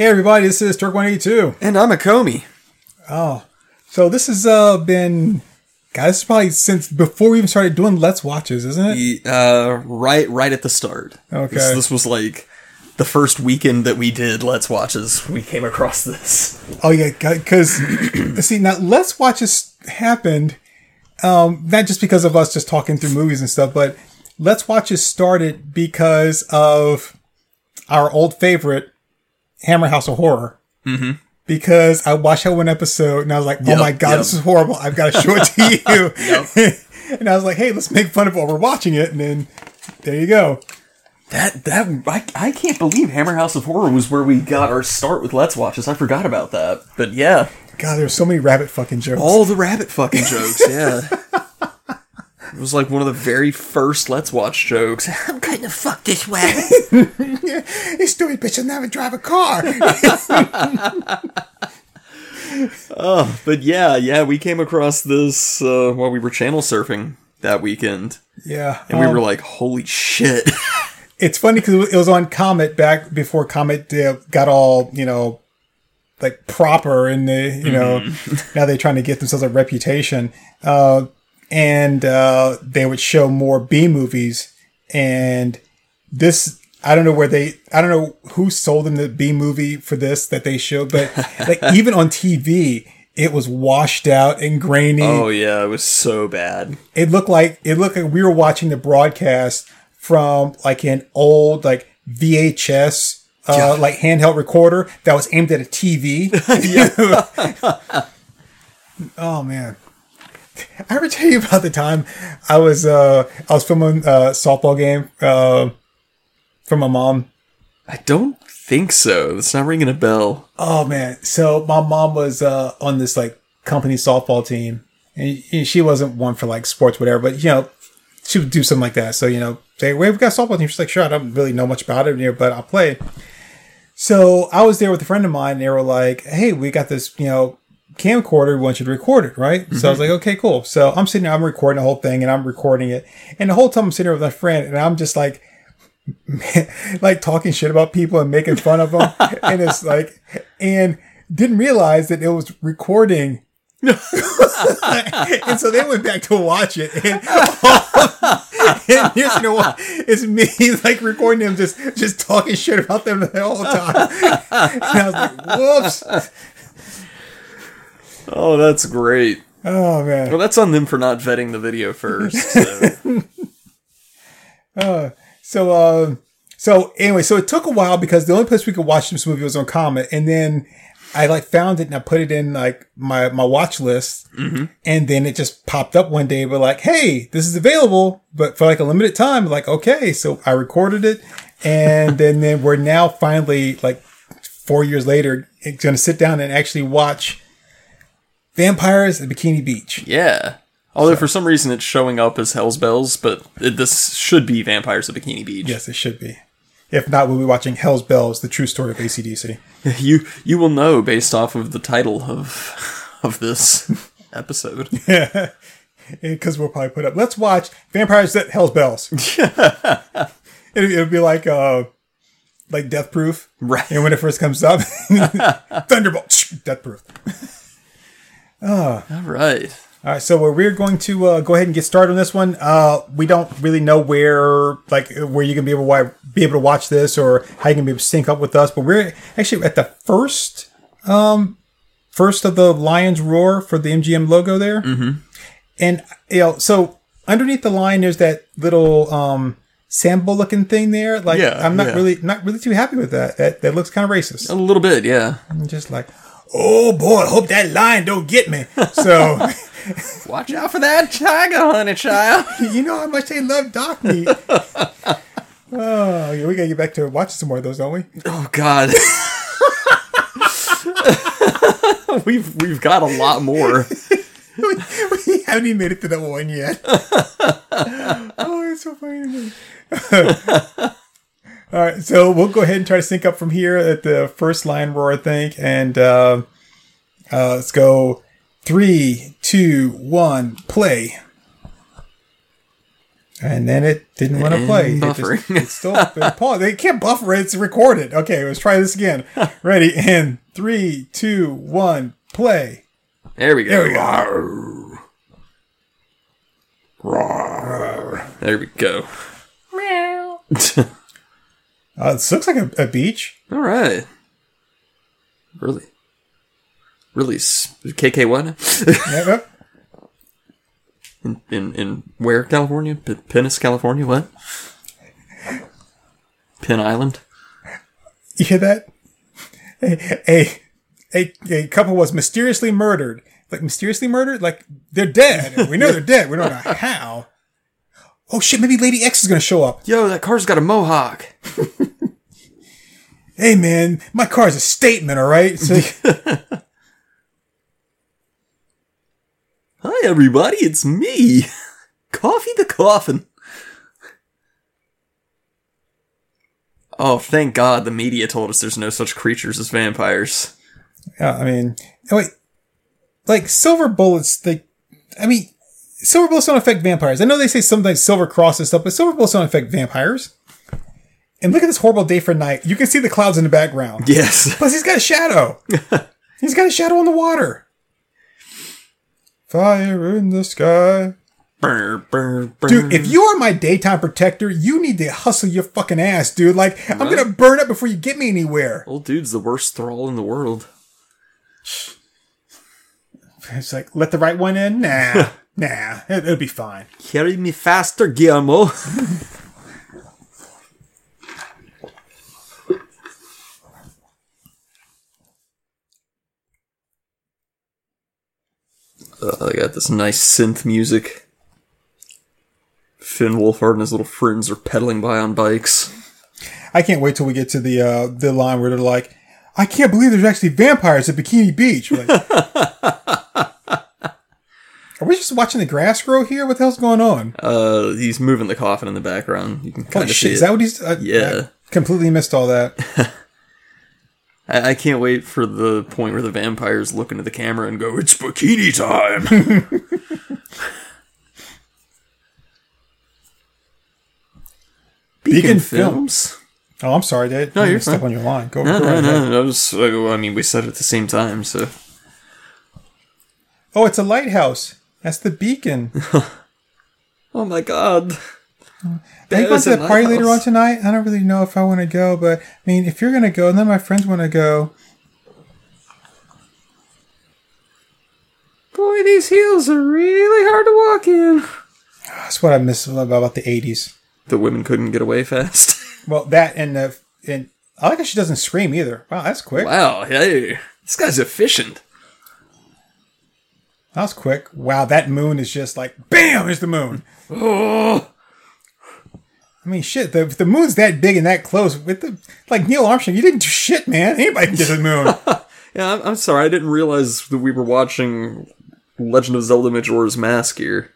Hey everybody, this is Turk One Eighty Two. And I'm a Comey. Oh, so this has uh, been, guys, this is probably since before we even started doing Let's Watches, isn't it? Uh, right, right at the start. Okay. This, this was like the first weekend that we did Let's Watches. We came across this. Oh yeah, because see now Let's Watches happened, um, not just because of us just talking through movies and stuff, but Let's Watches started because of our old favorite, Hammer House of Horror. Mm-hmm. Because I watched that one episode and I was like, oh Yep, my god, yep. this is horrible. I've got to show it to you. and I was like, hey, let's make fun of it while we're watching it. And then there you go. That that I, I can't believe Hammer House of Horror was where we got our start with Let's Watches. I forgot about that. But yeah, God, there's so many rabbit fucking jokes. all the rabbit fucking jokes. Yeah. It was like one of the very first Let's Watch jokes. I'm going to fuck this rabbit. This stupid bitch will never drive a car. oh, But yeah, yeah, we came across this uh, while we were channel surfing that weekend, yeah. and we um, were like, "Holy shit!" it's funny because it was on Comet back before Comet uh, got all you know, like proper, and they you know now they're trying to get themselves a reputation. Uh, and uh, they would show more B movies, and this I don't know where they I don't know who sold them the B movie for this that they showed, but like even on TV. It was washed out and grainy. oh yeah, it was so bad. it looked like it looked like we were watching the broadcast from like an old like VHS uh, like handheld recorder that was aimed at a TV. oh man. I ever tell you about the time I was uh I was filming a softball game uh for my mom I don't think so. It's not ringing a bell. Oh man! So my mom was uh, on this like company softball team, and she wasn't one for like sports, whatever. But you know, she would do something like that. So you know, say, "Wait, we've got a softball team." She's like, "Sure, I don't really know much about it, know, but I'll play." So I was there with a friend of mine, and they were like, "Hey, we got this, you know." Camcorder we want you to record it right so i was mm-hmm. like okay cool so i'm sitting there i'm recording the whole thing and i'm recording it and the whole time i'm sitting there with my friend and i'm just like like talking shit about people and making fun of them. and it's like, and didn't realize that it was recording. and so they went back to watch it. And, and here's you know what? It's me like recording them just just talking shit about them the whole time. And I was like, whoops. Oh, that's great. Oh man. Well, that's on them for not vetting the video first. So. So, uh, so anyway, so it took a while because the only place we could watch this movie was on Comet, and then I like found it and I put it in like my my watch list, and then it just popped up one day. But like, hey, this is available, but for like a limited time. Like, okay, so I recorded it, and then then we're now finally like four years later going to sit down and actually watch Vampires at Bikini Beach. yeah. Although for some reason it's showing up as Hell's Bells, but it, this should be Vampires of Bikini Beach. Yes, it should be. If not, we'll be watching Hell's Bells: The True Story of ACDC. You you will know based off of the title of of this episode. yeah, because we'll probably put up. Let's watch Vampires at Hell's Bells. it, it'll be like uh, like Death Proof, Right. And when it first comes up, Thunderbolt, Death Proof. All right. All right, so we're, we're going to uh, go ahead and get started on this one. Uh, we don't really know where, like, where you can be able to be able to watch this or how you can be able to sync up with us. But we're actually at the first, um, first of the Lion's Roar for the MGM logo there. Mm-hmm. And you know, so underneath the line, there's that little um, sambo looking thing there. Like, Yeah, I'm not yeah. really not really too happy with that. That that looks kind of racist. A little bit, yeah. I'm just like, oh boy, hope that lion don't get me. So. Watch out for that tiger, honey child. you know how much they love doc meat. oh, yeah, we gotta get back to watching some more of those, don't we? Oh God. we've we've got a lot more. we haven't even made it to that one yet. oh, it's so funny. To me. All right, so we'll go ahead and try to sync up from here at the first line roar, I think, and uh, uh, let's go three, two, one, play. And then it didn't want to And play. It buffering. it's still it paused. They can't buffer it. It's recorded. Okay, let's try this again. Ready? And three, two, one, play. There we go. There we go. Rawr. Rawr. There we go. Uh, this looks like a, a beach. All right. Really? Really? s- KK what? Yeah, yeah. in, in, in where, California? P- Pinnis, California? What? Pin Island? You hear that? A, a a a couple was mysteriously murdered. Like mysteriously murdered? Like they're dead. We know they're dead. We don't know how. Oh shit! Maybe Lady X is gonna show up. Yo, that car's got a mohawk. Hey man, my car is a statement. All right. So Hi, everybody, it's me. Coffee the Coffin. Oh, thank God the media told us there's no such creatures as vampires. yeah, I mean, wait, like silver bullets. Like, I mean, silver bullets don't affect vampires. I know they say sometimes silver cross and stuff, but silver bullets don't affect vampires. And look at this horrible day for night. You can see the clouds in the background. Yes. Plus, he's got a shadow. he's got a shadow on the water. Fire in the sky. Brr, brr, brr. Dude, if you are my daytime protector, you need to hustle your fucking ass, dude. Like, I'm gonna burn up before you get me anywhere. Old dude's the worst thrall in the world. It's like, let the right one in? Nah. nah. It, it'll be fine. Carry me faster, Guillermo. Uh, I got this nice synth music. Finn Wolfhard and his little friends are pedaling by on bikes. I can't wait till we get to the uh, the line where they're like, I can't believe there's actually vampires at Bikini Beach. Like, are we just watching the grass grow here? What the hell's going on? Uh, he's moving the coffin in the background. You can kind of see is it. that what he's? Uh, Yeah. I completely missed all that. I-, I can't wait for the point where the vampires look into the camera and go, "It's bikini time." Beacon Films. Oh, I'm sorry, Dad. No, I you're fine. on your line. Go, No, go no, right ahead. no. I was. Uh, I mean, we said it at the same time, so Oh, it's a lighthouse. That's the beacon. Oh my god. You That going to the party later on tonight? I don't really know if I want to go, but I mean, if you're going to go, and then my friends want to go, Boy, these heels are really hard to walk in. that's what I miss about the '80s. The women couldn't get away fast. Well, that and the and I like how she doesn't scream either. Wow, that's quick. wow, hey, this guy's efficient. That was quick. Wow, that moon is just like bam. Is the moon. Oh, I mean, shit. The, the moon's that big and that close with the like Neil Armstrong, you didn't do shit, man. Anybody can get to the moon. yeah. I'm, I'm sorry, I didn't realize that we were watching Legend of Zelda: Majora's Mask here.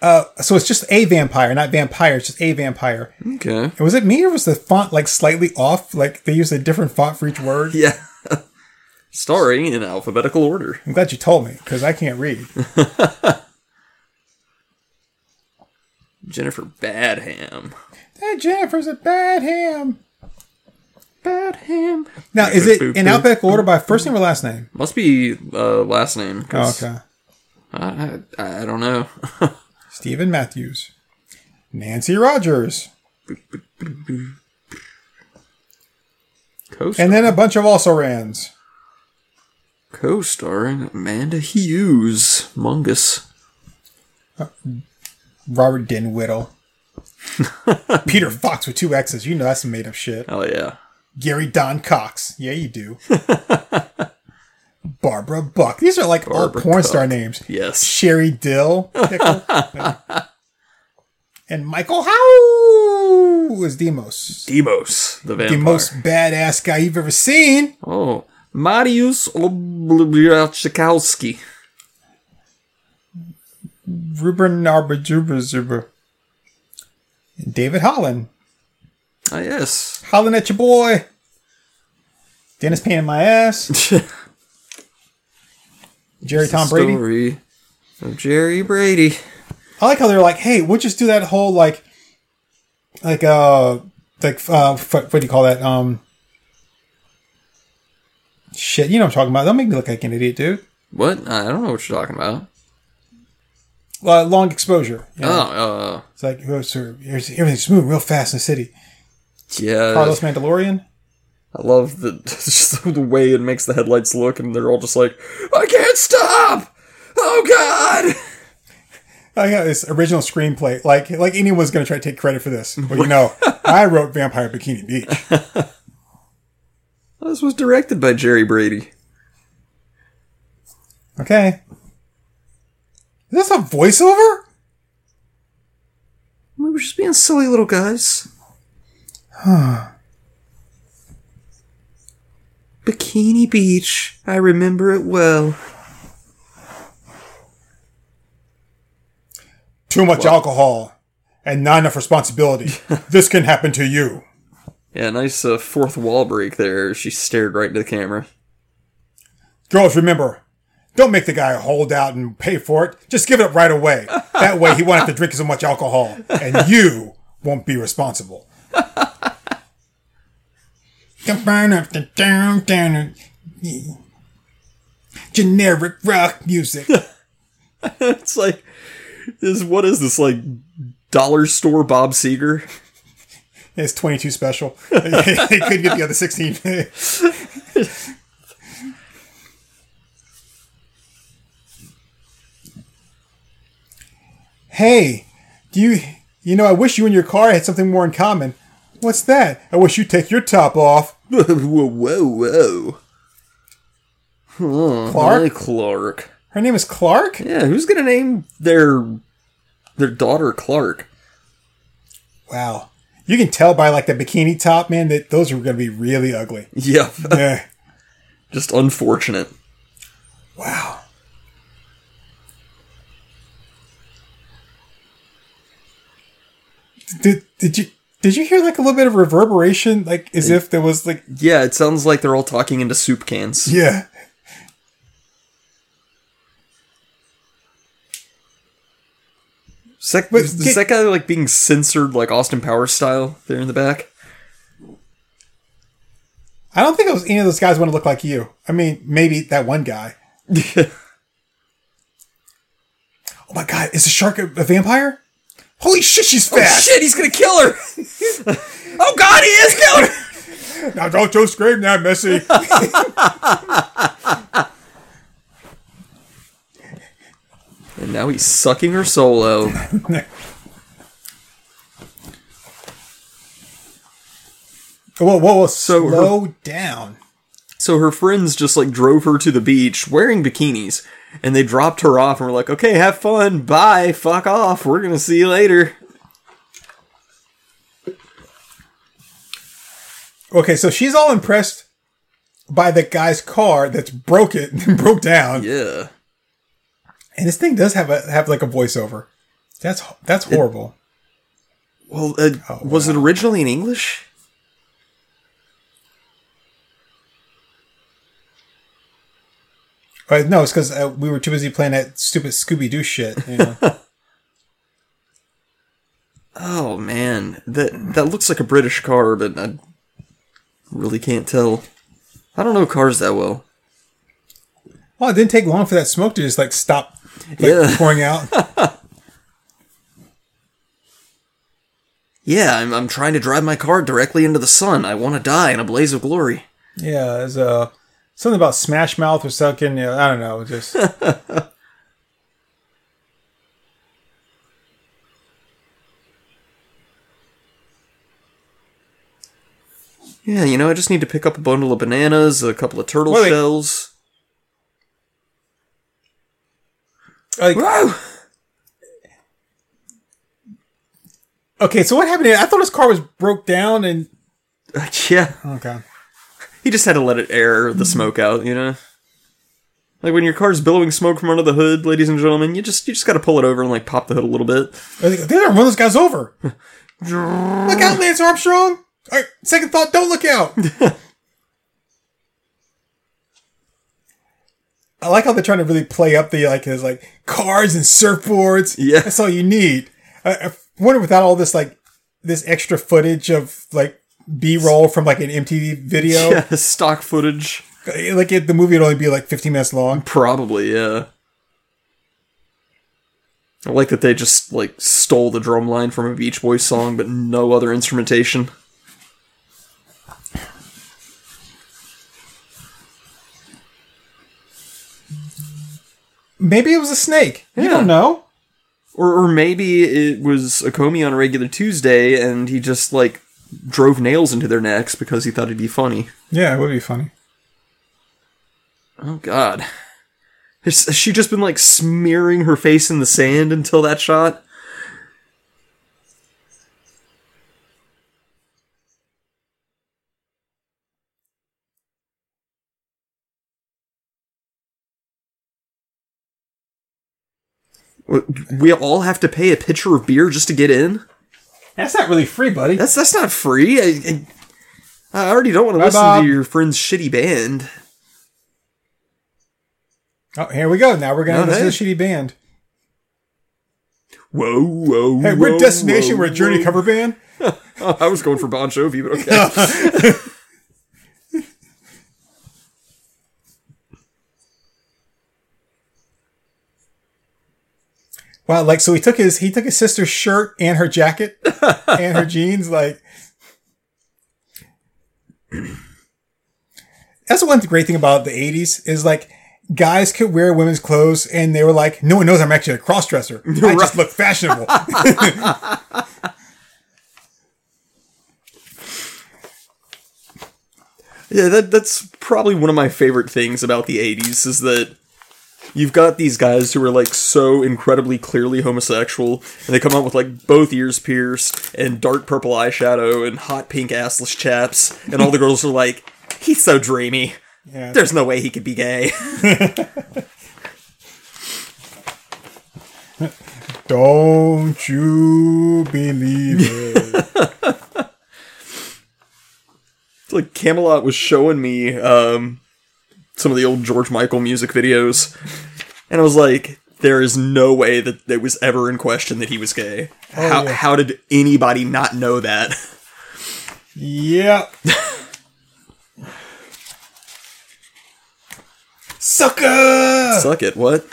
uh, so it's just a vampire, not vampire. It's just a vampire. Okay. Was it me or was the font like slightly off? Like they used a different font for each word. Yeah. Starring in alphabetical order. I'm glad you told me because I can't read. Jennifer Badham. Hey, Jennifer's a bad ham. Badham. Now, is it in alphabetical order by first name or last name? Must be uh, last name. Oh, 'cause okay. I, I, I don't know. Stephen Matthews. Nancy Rogers. Co And then a bunch of also rans. co-starring Amanda Hughes. Mungus. Robert Dinwiddle. Peter Fox with two X's. You know that's some made up shit. Oh yeah. Gary Don Cox. Yeah, you do. Barbara Buck. These are like all porn star names. Yes. Sherry Dill. And Michael Howe was Demos. Demos, the vampire. The most badass guy you've ever seen. Oh, Mariusz Oblachikowski. Ruben Arbajuba David Holland. Ah, yes. Hollin' at your boy. Dennis Payne in my ass. Jerry Tom Brady. Story of Jerry Brady. I like how they're like, hey, we'll just do that whole like, like uh, like uh, f- what do you call that? Um, shit, you know what I'm talking about. Don't make me look like an idiot, dude. What? I don't know what you're talking about. Uh, long exposure. you know? Oh, uh, It's like oh, sir, everything's moving real fast in the city. yeah. Carlos Mandalorian. I love the just the way it makes the headlights look, and they're all just like, "I can't stop! Oh God!" I got this original screenplay. Like, like anyone's going to try to take credit for this. Well, you know, I wrote Vampire Bikini Beach. This was directed by Jerry Brady. Okay. Is this a voiceover? We were just being silly little guys. Huh. Bikini Beach. I remember it well. Too much alcohol and not enough responsibility. this can happen to you. Yeah, nice uh, fourth wall break there. She stared right into the camera. Girls, remember, don't make the guy hold out and pay for it. Just give it up right away. That way he won't have to drink so much alcohol, and you won't be responsible. Burn up the down, down, generic rock music. It's like, is what is this like? Dollar store Bob Seger? It's 22 special. they couldn't get the other 16. hey, do you, you know, I wish you and your car had something more in common. What's that? I wish you'd take your top off. whoa, whoa, whoa! Oh, Clark? hi, Clark. Her name is Clark? Yeah, who's gonna name their their daughter Clark? Wow. You can tell by like the bikini top, man, that those are going to be really ugly. Yeah, Yeah. just unfortunate. Wow. Did did you did you hear like a little bit of reverberation, like as if there was like Yeah, it sounds like they're all talking into soup cans. yeah. Is that, But is get- that guy like being censored like Austin Powers style there in the back? I don't think it was any of those guys want to look like you. I mean, maybe that one guy. Oh my god, is the shark a, a vampire? Holy shit, she's fast! Oh fast! shit, he's gonna kill her! oh god, he is killing her! Now don't go scream that, Missy. And now he's sucking her soul out. whoa, whoa, whoa! So her- slow down. So her friends just like drove her to the beach wearing bikinis, and they dropped her off and were like, "Okay, have fun, bye, fuck off, we're gonna see you later." Okay, so she's all impressed by the guy's car that's broken, and broke down, Yeah, and this thing does have a have like a voiceover. That's that's horrible. well, uh, Oh, was it originally in English? But no, it's because uh, we were too busy playing that stupid Scooby Doo shit. You know? Oh man, that that looks like a British car, but I really can't tell. I don't know cars that well. well, it didn't take long for that smoke to just like stop like, Yeah. pouring out. Yeah, I'm I'm trying to drive my car directly into the sun. I want to die in a blaze of glory. yeah, there's uh, something about Smash Mouth or something. You know, I don't know. Just Yeah, you know, I just need to pick up a bundle of bananas, a couple of turtle Wait, shells. like Whoa! okay. So what happened? Here? I thought his car was broke down and Yeah, okay. He just had to let it air the hmm. smoke out, you know. Like when your car's billowing smoke from under the hood, ladies and gentlemen, you just you just got to pull it over and like pop the hood a little bit. I like, They're gonna run those guys over. look out, Lance Armstrong. All right, second thought, don't look out. I like how they're trying to really play up the like his like cars and surfboards. Yeah. that's all you need. I, I wonder without all this like this extra footage of like B roll from like an MTV video, Yeah, stock footage. like it, the movie would only be like 15 minutes long. Probably, yeah. I like that they just like stole the drum line from a Beach Boys song, but no other instrumentation. Maybe it was a snake. You don't know. Or, or maybe it was a Comey on a regular Tuesday, and he just like drove nails into their necks because he thought it'd be funny. Yeah, it would be funny. Oh God, has, has she just been like smearing her face in the sand until that shot? We all have to pay a pitcher of beer just to get in. That's not really free, buddy. That's that's not free. I, I, I already don't want to listen Bob. to your friend's shitty band. Oh, here we go. Now we're gonna Oh, listen to the shitty band. Whoa, whoa, Hey, we're whoa, Destination. whoa, we're a Journey whoa. cover band. I was going for Bon Jovi, but okay. Wow, like so he took his he took his sister's shirt and her jacket and her jeans. Like that's the one great thing about the '80s is like guys could wear women's clothes and they were like, no one knows I'm actually a cross dresser. I just look fashionable. yeah, that that's probably one of my favorite things about the '80s is that you've got these guys who are like so incredibly clearly homosexual, and they come out with like both ears pierced and dark purple eyeshadow and hot pink assless chaps, and all the girls are like, "He's so dreamy. Yeah. There's no way he could be gay." Don't you believe it? It's like Camelot was showing me um, some of the old George Michael music videos, and I was like, "There is no way that it was ever in question that he was gay. how yeah. how did anybody not know that?" yep. Sucker! Suck it. What?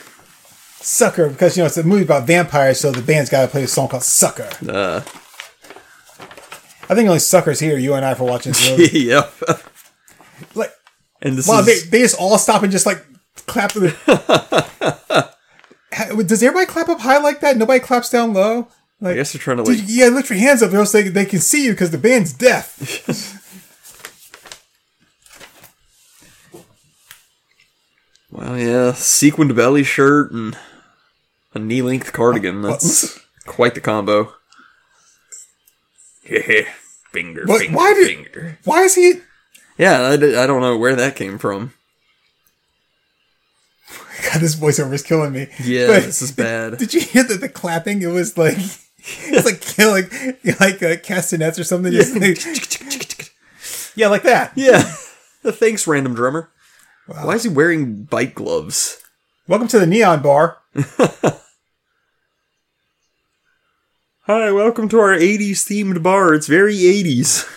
Sucker, because you know it's a movie about vampires, so the band's got to play a song called Sucker. Uh, I think only suckers here, you and I, for watching this movie. yep. like, And this wow, they, is they just all stop and just like clap to the. Ha- Does everybody clap up high like that? Nobody claps down low. I Like, guess they're trying to dude, like. you gotta lift your hands up, or else they, they can see you because the band's deaf. Well, yeah, sequined belly shirt and a knee length cardigan. Uh, that's quite the combo. Yeah, finger, But finger, why did- finger. Why is he? Yeah, I don't know where that came from. God, this voiceover is killing me. Yeah, But this is bad. Did you hear the, the clapping? It was like it's like killing like uh, castanets or something. Just like, yeah, like that. Yeah. Thanks, random drummer. Why is he wearing bike gloves? Welcome to the Neon Bar. Hi, welcome to our 80s themed bar. It's very 80s.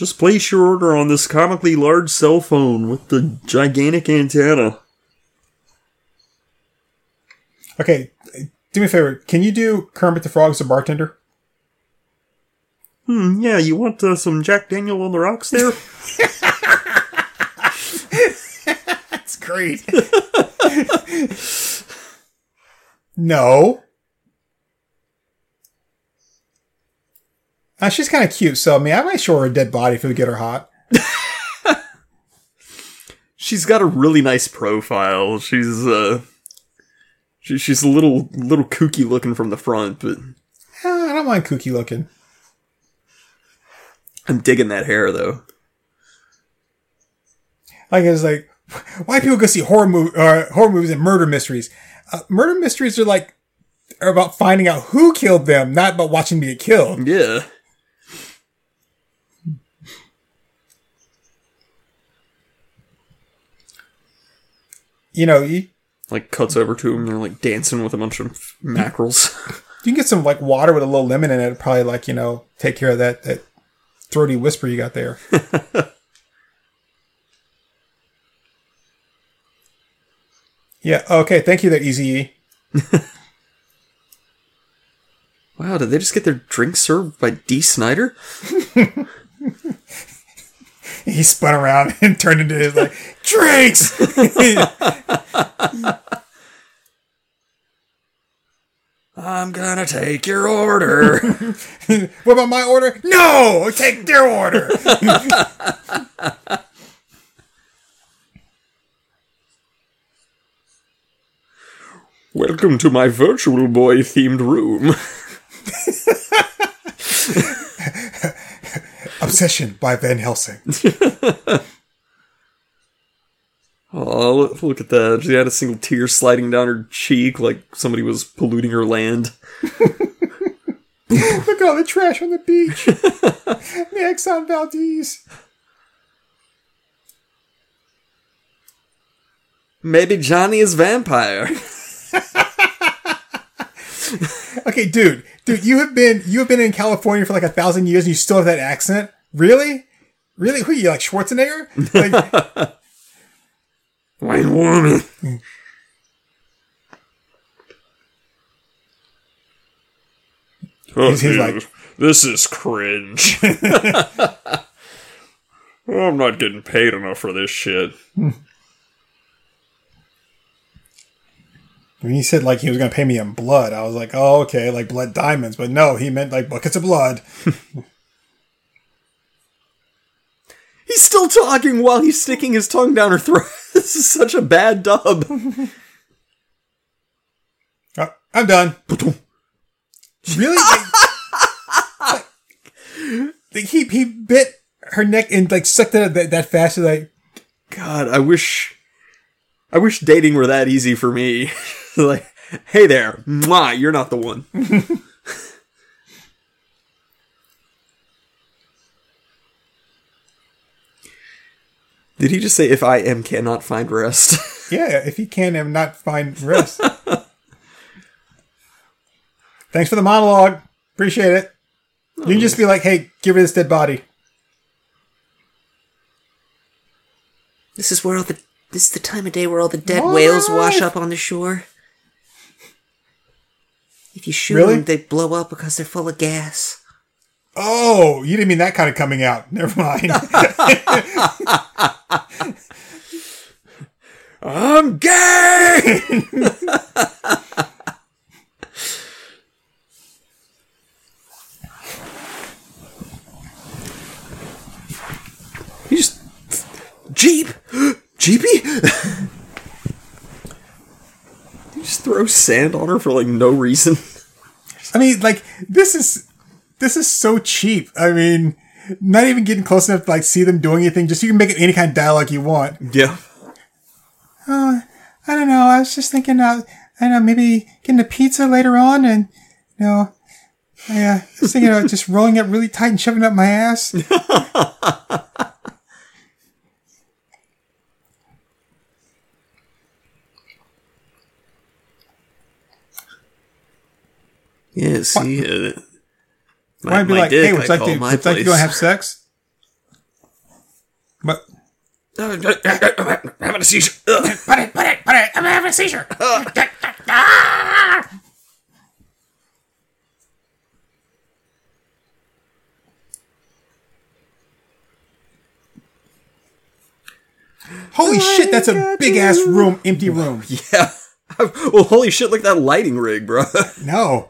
Just place your order on this comically large cell phone with the gigantic antenna. Okay, do me a favor. Can you do Kermit the Frog as a bartender? Hmm, yeah, you want uh, some Jack Daniel on the rocks there? That's great. no. Uh, she's kind of cute, so I mean, I might show her a dead body if it would get her hot. she's got a really nice profile. She's, uh. She, she's a little little kooky looking from the front, but I don't mind kooky looking. I'm digging that hair though. Like it's like, why people go see horror movie, uh, horror movies and murder mysteries? Uh, murder mysteries are like are about finding out who killed them, not about watching me get killed. Yeah. You know, you, Like cuts over to him, they're like dancing with a bunch of mackerels. you can get some like water with a little lemon in it. Probably like you know take care of that that throaty whisper you got there. yeah. Okay. Thank you, there, Easy. wow, did they just get their drink served by Dee Snider? He spun around and turned into his like drinks. I'm gonna take your order. what about my order? No, take their order. Welcome to my Virtual Boy themed room. Obsession by Van Helsing. Oh, look, at that. She had a single tear sliding down her cheek like somebody was polluting her land. Look at all the trash on the beach. the Exxon Valdez. Maybe Johnny is vampire. Okay, dude, dude, you have been you have been in California for like a thousand years, and you still have that accent. Really, really? Who are you like Schwarzenegger? Like, White woman. He's- he's oh, like- this is cringe. I'm not getting paid enough for this shit. when he said like he was gonna pay me in blood, I was like, oh, okay, like blood diamonds. But no, he meant like buckets of blood. He's still talking while he's sticking his tongue down her throat. this is such a bad dub. Oh, I'm done. really? Like, like, he he bit her neck and like sucked it up that, that fast. Like, God, I wish I wish dating were that easy for me. like, hey there, mwah, you're not the one. Did he just say if I am cannot find rest? yeah, if he can am not find rest. Thanks for the monologue. Appreciate it. You can just be like, hey, give me this dead body. This is where all the this is the time of day where all the dead All whales wash up on the shore. If you shoot Really? them, they blow up because they're full of gas. Oh, you didn't mean that kind of coming out. Never mind. I'm gay! you just. Jeep! Jeepy? you just throw sand on her for like no reason. I mean, like this is this is so cheap. I mean, not even getting close enough to like see them doing anything. Just you can make it any kind of dialogue you want. Yeah. I don't know. I was just thinking, uh, I don't know, maybe getting a pizza later on, and you know, I uh, was thinking about just rolling it really tight and shoving it up my ass. Yeah, see. Uh, I'd be my like, dick, hey, would I you like call to, my would you like to go have sex? But I'm having a seizure. Put it, put it, put it. I'm having a seizure. Holy shit, that's a big ass room, empty room. Yeah. well, holy shit! Look at that lighting rig, bro. No.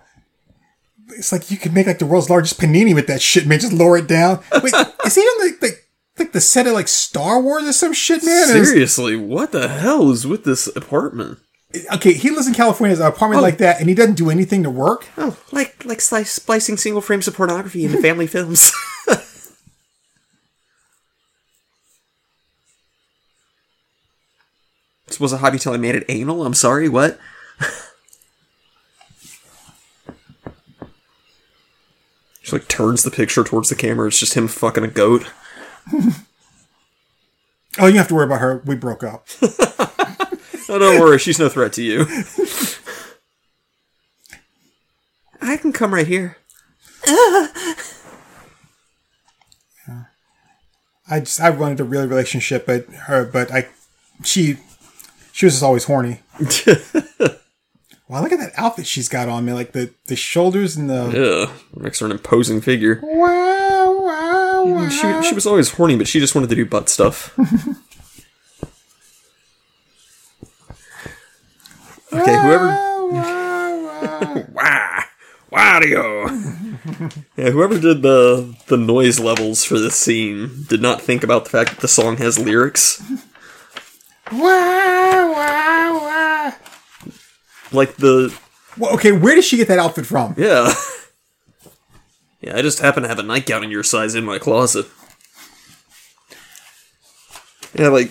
It's like you could make like the world's largest panini with that shit, man. Just lower it down. Wait, is he on the like like the set of like Star Wars or some shit, man? Seriously, what the hell is with this apartment? okay, he lives in California, has an apartment oh. like that, and he doesn't do anything to work. Oh, like like slice, splicing single frames of pornography into family films. This was a hobby till I made it anal. I'm sorry. What? She like turns the picture towards the camera. It's just him fucking a goat. Oh, you have to worry about her. We broke up. Oh, don't worry, she's no threat to you. I can come right here. I just I wanted a real relationship, but her, but I, she, she was just always horny. Wow, look at that outfit she's got on me, like the the shoulders and the. Yeah, makes her an imposing figure. Wow, wow, wow. She, she was always horny, but she just wanted to do butt stuff. okay, whoever. Wah! Wario! yeah, whoever did the the noise levels for this scene did not think about the fact that the song has lyrics. Wow, wow, wow. Like the Well, okay, where did she get that outfit from? yeah. Yeah, I just happen to have a nightgown in your size in my closet. Yeah, like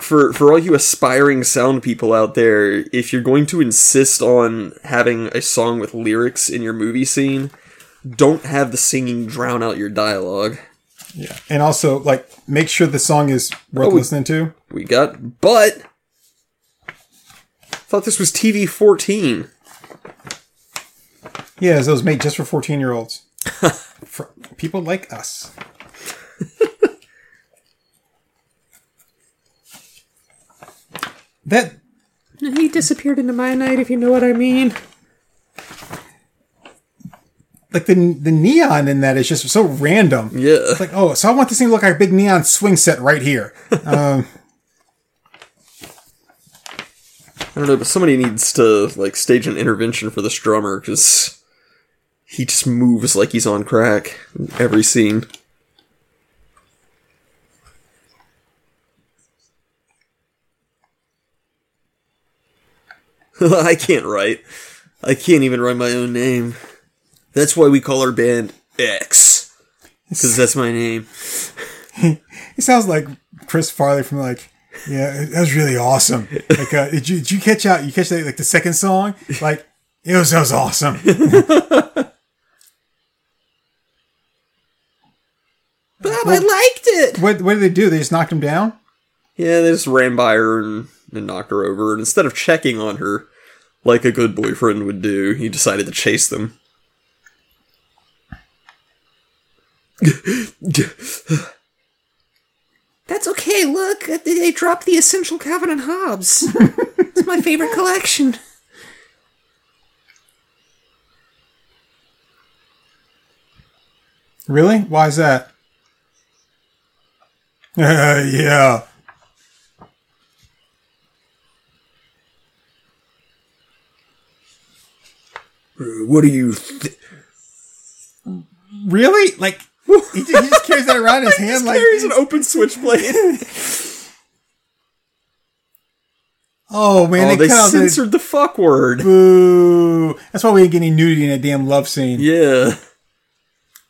for for all you aspiring sound people out there, if you're going to insist on having a song with lyrics in your movie scene, don't have the singing drown out your dialogue. Yeah, and also like make sure the song is worth Oh, we- listening to. We got but thought this was TV 14. Yeah, it was made just for fourteen year olds, for people like us. that He disappeared into my night, if you know what I mean. like the the neon in that is just so random. Yeah. It's like, oh, so I want this thing to look like a big neon swing set right here. Um, I don't know, but somebody needs to like stage an intervention for this drummer because he just moves like he's on crack in every scene. I can't write. I can't even write my own name. That's why we call our band X. Because that's my name. it sounds like Chris Farley from like, yeah, that was really awesome. Like, uh, did you did you catch out? You catch that like the second song? Like, it was that was awesome. Bob, I liked it! What what did they do? They just knocked him down. Yeah, they just ran by her and, and knocked her over. And instead of checking on her like a good boyfriend would do, he decided to chase them. That's okay, look, they dropped the Essential Calvin and Hobbes. it's my favorite collection. Really? Why is that? Uh, yeah. What do you th- Really? Like he just, he just carries that around in his hand like carries an open switchblade? Oh man, oh, they, they out the censored the fuck word. boo. That's why we didn't get any nudity in that damn love scene. Yeah.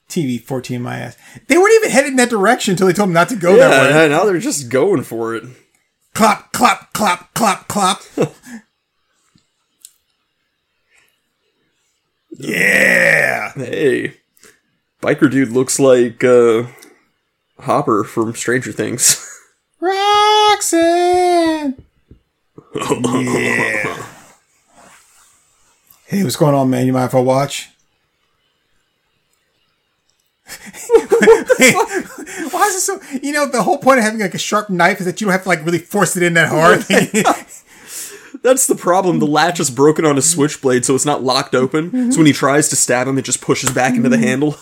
TV fourteen my ass. They weren't even headed in that direction until they told them not to go Yeah, that way. now they're just going for it. Clap, clap, clap, clap, clap. yeah. Hey. Biker dude looks like uh Hopper from Stranger Things. Roxanne. yeah. Hey, what's going on, man? You mind if I watch? Why is it so? You know, the whole point of having like a sharp knife is that you don't have to like really force it in that hard. That's the problem. The latch is broken on his switchblade, so it's not locked open. So when he tries to stab him, it just pushes back into the handle.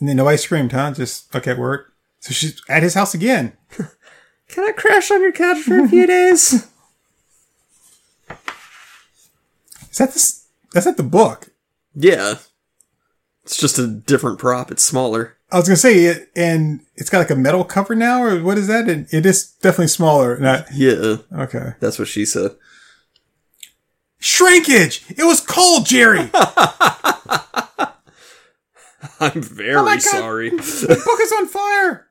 And then nobody screamed, huh? Just like at work. So she's at his house again. Can I crash on your couch for a few days? Is that this? That's not the book. Yeah. It's just a different prop. It's smaller. I was gonna say it, and it's got like a metal cover now, or what is that? And it is definitely smaller. Not Yeah, okay. that's what she said. Shrinkage. It was cold, Jerry. I'm very Oh sorry. the book is on fire.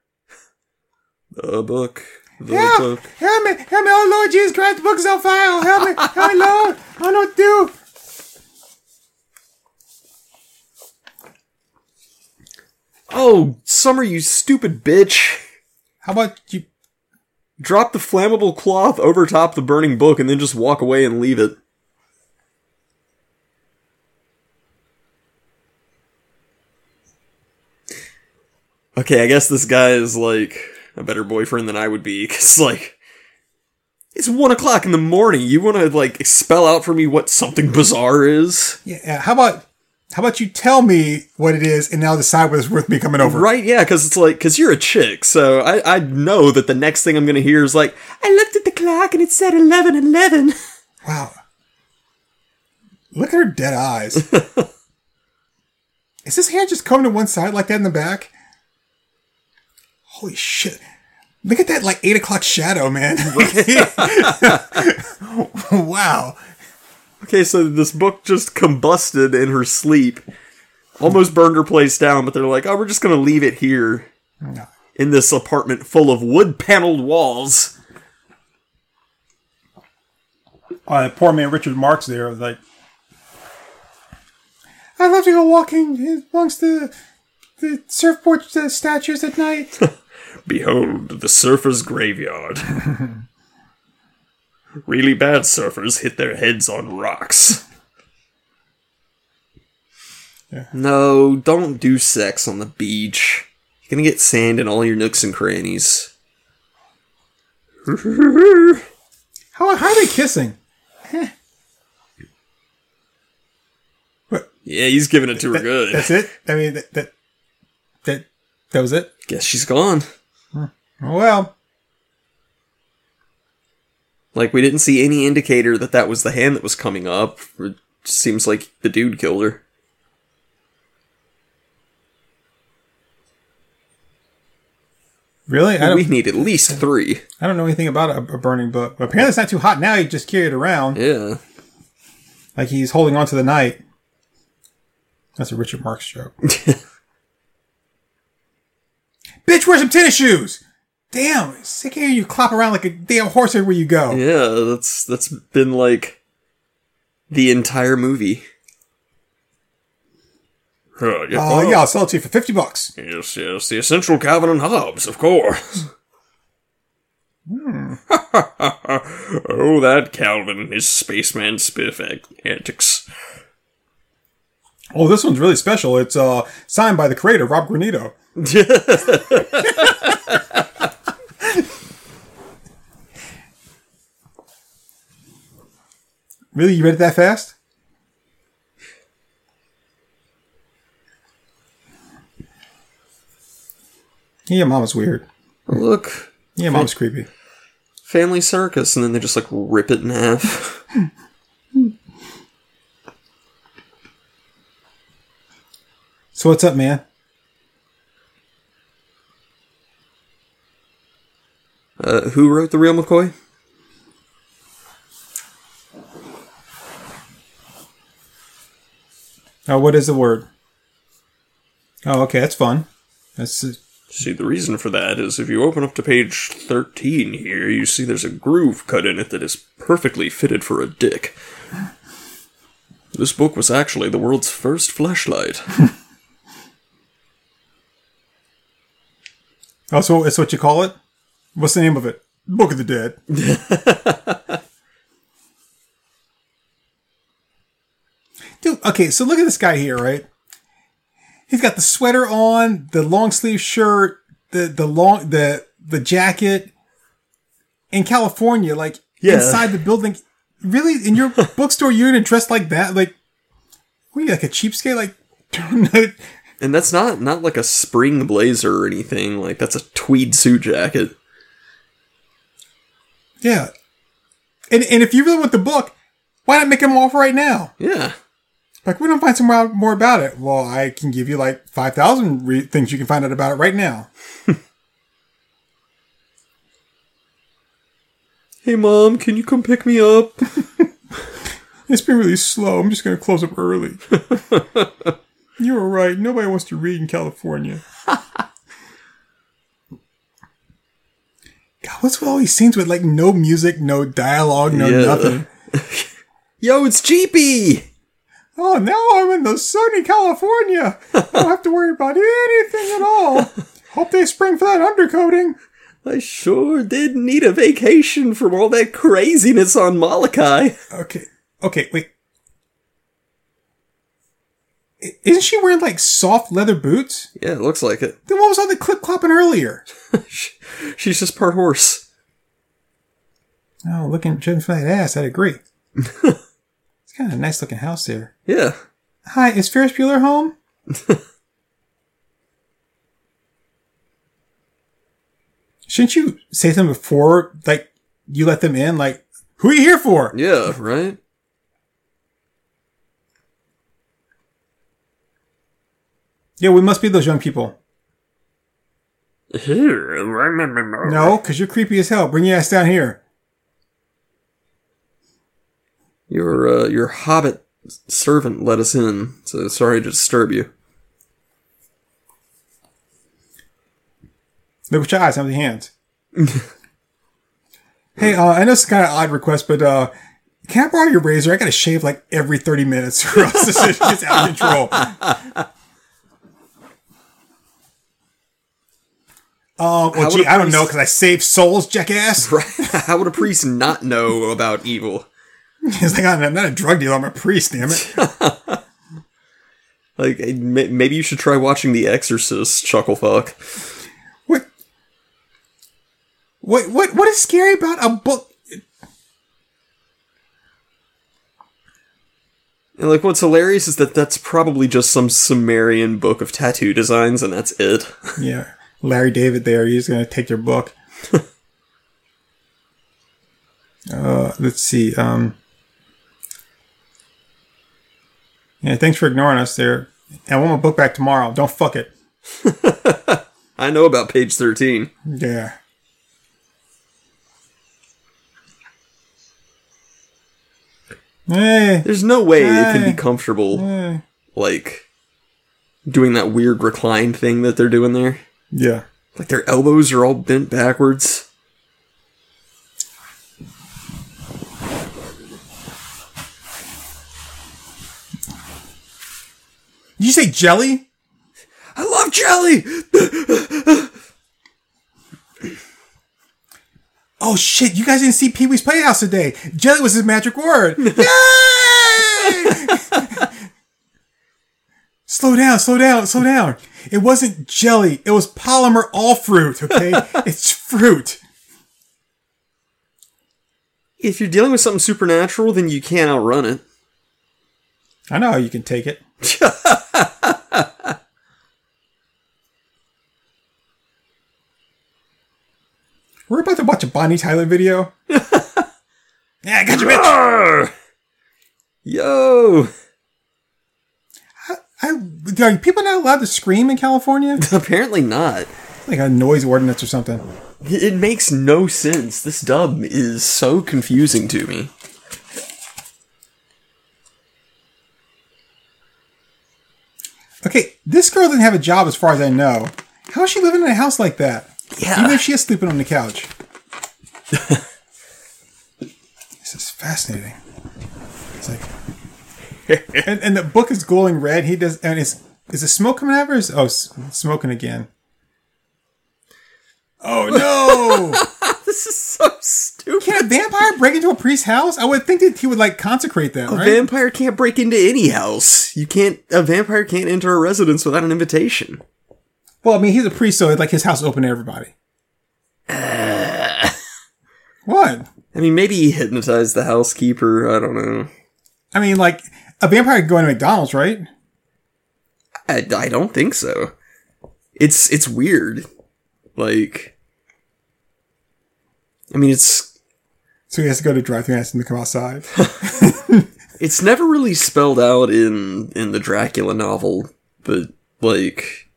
The book. The Help! book. Help me! Help me! Oh Lord Jesus Christ! The book is on fire! Help me! Help me, Lord! I don't know what to do. Oh, Summer, you stupid bitch. How about you drop the flammable cloth over top the burning book and then just walk away and leave it. Okay, I guess this guy is like a better boyfriend than I would be, because, like, it's one o'clock in the morning. You want to, like, spell out for me what something bizarre is? Yeah. How about how about you tell me what it is, and now decide whether it's worth me coming over? Right, yeah, because it's like, because you're a chick, so I, I know that the next thing I'm going to hear is like, I looked at the clock and it said 11 11. Wow. Look at her dead eyes. is this hand just coming to one side like that in the back? Holy shit. Look at that like eight o'clock shadow, man. wow. Okay, so this book just combusted in her sleep, almost burned her place down, but they're like, oh, we're just going to leave it here in this apartment full of wood paneled walls. Uh, poor man Richard Marx there was like, I love to go walking amongst the the surfboard uh, statues at night. Behold, the surfer's graveyard. really bad surfers hit their heads on rocks. No, don't do sex on the beach. You're gonna get sand in all your nooks and crannies. how, how are they kissing? Yeah, he's giving it to her good. That's it. I mean, that that that, that was it. Guess she's gone. Oh, well, Like, we didn't see any indicator that that was the hand that was coming up. It seems like the dude killed her. really, I we need at least three. I don't know anything about a, a burning book. But apparently, it's not too hot now. You just carry it around Yeah. like he's holding on to the night. That's a Richard Marx joke. Bitch, wear some tennis shoes. Damn, sick of hearing you clap around like a damn horse everywhere you go. Yeah, that's that's been like the entire movie. Uh, yeah, Oh yeah, I'll sell it to you for fifty bucks. Yes, yes, the essential Calvin and Hobbes, of course. oh, that Calvin and his spaceman spiff antics. Oh, this one's really special. It's uh signed by the creator, Rob Granito. Really, you read it that fast? Yeah, mom was weird. Look, Yeah, mom's creepy. family circus, and then they just like rip it in half. So what's up, man? Uh, who wrote the real McCoy? Oh, what is the word? Oh, okay, that's fun. That's uh, See, the reason for that is if you open up to page 13 here, you see there's a groove cut in it that is perfectly fitted for a dick. This book was actually the world's first flashlight. oh, so that's what you call it. What's the name of it? Book of the Dead. Dude, okay, so look at this guy here, right? He's got the sweater on, the long sleeve shirt, the the long the the jacket. In California, like Yeah. inside the building, really in your bookstore, you're gonna dress like that? Like, what are you like a cheapskate? Like, And that's not not like a spring blazer or anything. Like that's a tweed suit jacket. yeah. And and if you really want the book, why not make him offer right now? Yeah. Like, we don't find some more about it. Well, I can give you like 5,000 re- things you can find out about it right now. Hey mom, can you come pick me up? It's been really slow. I'm just going to close up early. you were right. Nobody wants to read in California. God, what's with all these scenes with like no music, no dialogue, no Yeah. nothing? Yo, it's Cheapy! Oh, now I'm in the sunny California. I don't have to worry about anything at all. Hope they spring for that undercoating. I sure did need a vacation from all that craziness on Molokai. Okay. Okay, wait. I- Isn't she wearing like soft leather boots? Yeah, it looks like it. Then what was all the clip clopping earlier? She's just part horse. Oh, looking judging from that ass, I'd agree. kind of nice looking house there. Yeah. Hi, is Ferris Bueller home? Shouldn't you say something before, like, you let them in? Like, who are you here for? Yeah, right? Yeah, we must be those young people. No. No, because you're creepy as hell. Bring your ass down here. Your uh, your hobbit servant let us in, so sorry to disturb you. Look with your eyes, not with your hands. hey, uh, I know it's kind of odd request, but uh, can I borrow your razor? I gotta shave like every 30 minutes or else this shit gets out of control. Um, well, How gee, I don't know because I save souls, jackass. Right? How would a priest not know about evil? He's like, I'm not a drug dealer, I'm a priest, damn it. Like, maybe you should try watching The Exorcist, chucklefuck. What? What? What? What is scary about a book? And like, what's hilarious is that that's probably just some Sumerian book of tattoo designs, and that's it. Yeah, Larry David there. He's gonna take your book. uh, let's see. Um, yeah, thanks for ignoring us there. I want my book back tomorrow. Don't fuck it. I know about page thirteen. Yeah. Hey, There's no way it can be comfortable, hey. like doing that weird recline thing that they're doing there. Yeah. Like their elbows are all bent backwards. Did you say jelly? I love jelly. Oh shit! You guys didn't see Pee Wee's Playhouse today. Jelly was his magic word. Yay! slow down, slow down, slow down. It wasn't jelly. It was Polaner all fruit. Okay, it's fruit. If you're dealing with something supernatural, then you can't outrun it. I know how you can take it. We're about to watch a Bonnie Tyler video. yeah, I got you, bitch. Yo! I, are people not allowed to scream in California? Apparently not. like a noise ordinance or something. It makes no sense. This dub is so confusing to me. Okay, this girl doesn't have a job as far as I know. How is she living in a house like that? Yeah. Even if she is sleeping on the couch. this is fascinating. It's like, and, and the book is glowing red. He does, and is is the smoke coming out of her? Is- Oh, smoking again. Oh no! This is so stupid. Can a vampire break into a priest's house? I would think that he would like consecrate them, A right? vampire can't break into any house. You can't. A vampire can't enter a residence without an invitation. Well, I mean, he's a priest, so like his house is open to everybody. what? I mean, maybe he hypnotized the housekeeper. I don't know. I mean, like a vampire could go into McDonald's, right? I, I don't think so. It's it's weird. Like, I mean, it's So he has to go to drive through and ask them to come outside. it's never really spelled out in in the Dracula novel, but like,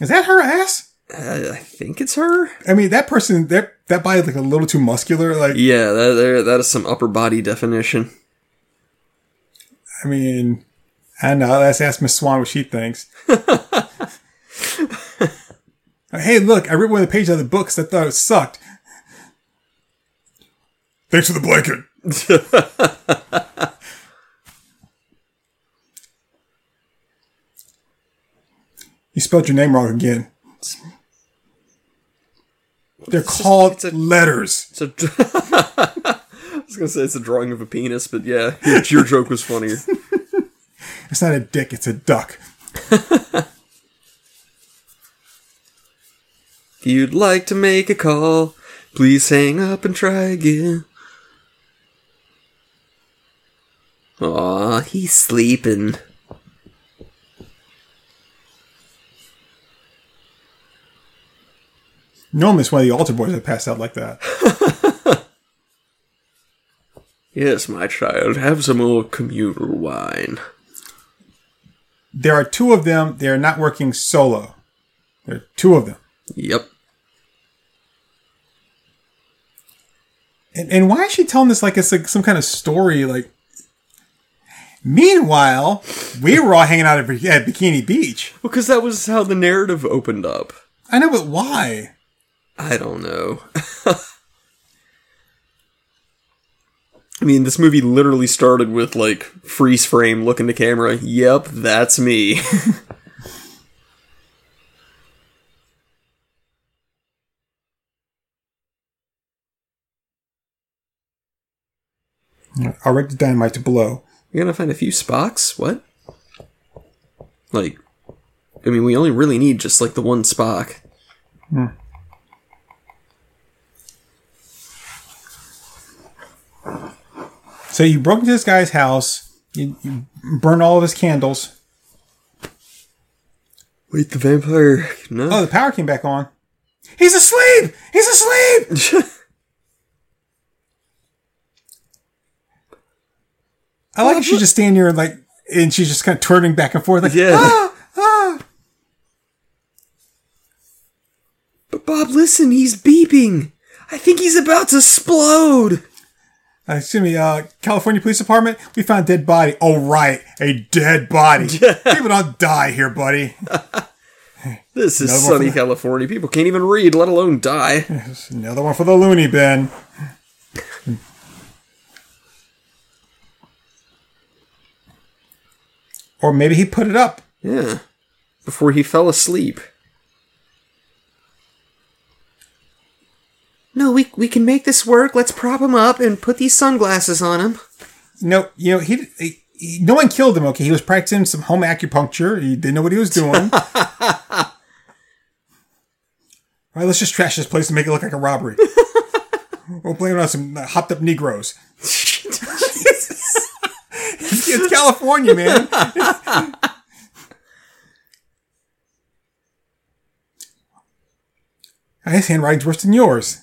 Is that her ass? I, I think it's her. I mean, that person, that that body like a little too muscular. Like, Yeah, that there that is some upper body definition. I mean, I don't know. Let's ask Miss Swan what she thinks. hey, look, I read one of the pages out of the books. I thought it sucked. Thanks for the blanket. you spelled your name wrong again. They're called it's a- letters. It's a. I was gonna say it's a drawing of a penis, but yeah, your, your joke was funnier. It's not a dick, it's a duck. If you'd like to make a call, please hang up and try again. Aw, he's sleeping. Normally, it's one of the altar boys that passed out like that. Yes, my child, have some more communal wine. There are two of them. They are not working solo. There are two of them. Yep. And, and why is she telling this like it's like some kind of story? Like, meanwhile, we were all hanging out at, at Bikini Beach. Well, because that was how the narrative opened up. I know, but why? I don't know. I mean, this movie literally started with like freeze frame, look in the camera. Yep, that's me. I'll wreck the dynamite to blow. You're gonna find a few Spocks? What? Like, I mean, we only really need just like the one Spock. Hmm. So you broke into this guy's house. You, you burned all of his candles. Wait, the vampire? No. Oh, the power came back on. He's asleep. He's asleep. I like how she's just standing there like, and she's just kind of twirling back and forth like, Yeah. ah, ah. but Bob, listen, he's beeping. I think he's about to explode. Uh, excuse me, uh, California Police Department, we found a dead body. Oh, right, a dead body. People don't die here, buddy. This is Another sunny California. People can't even read, let alone die. Another one for the loony bin. Or maybe he put it up. Yeah. Before he fell asleep. No, we we can make this work. Let's prop him up and put these sunglasses on him. No, you know, he, he, he- no one killed him, okay? He was practicing some home acupuncture. He didn't know what he was doing. All right, let's just trash this place and make it look like a robbery. We'll blame it on some hopped up Negroes. it's California, man. His handwriting's worse than yours.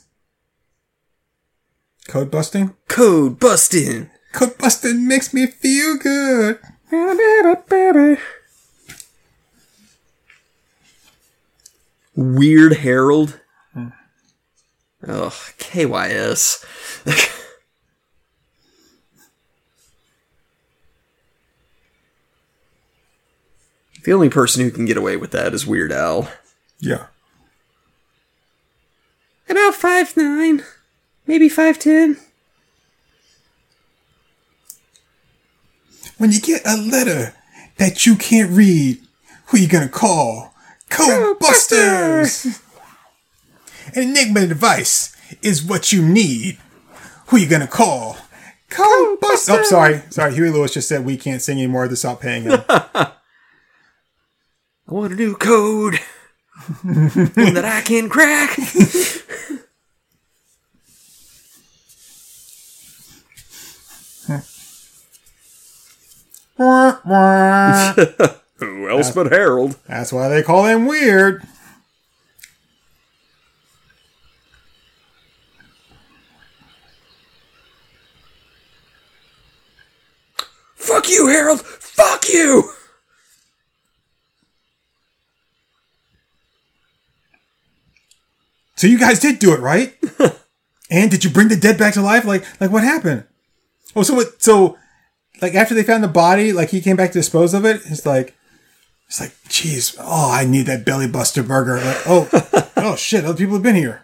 Code busting? Code busting. Code busting makes me feel good. Weird Harold. Hmm. Ugh, KYS. the only person who can get away with that is Weird Al. Yeah. About five nine, maybe five ten. When you get a letter that you can't read, who you gonna call? Code Busters! An Enigma device is what you need. Who you gonna call? Code Busters! Oh, sorry. Sorry, Huey Lewis just said we can't sing anymore. To stop paying him. I want a new code. One that I can crack. Wah, wah. Who else but Harold? That's why they call him weird. Fuck you, Harold! Fuck you! So you guys did do it, right? and did you bring the dead back to life? Like, like what happened? Oh, so what? So, like after they found the body, like he came back to dispose of it. It's like, it's like, geez, oh, I need that belly buster burger. Like, oh, oh shit, other people have been here.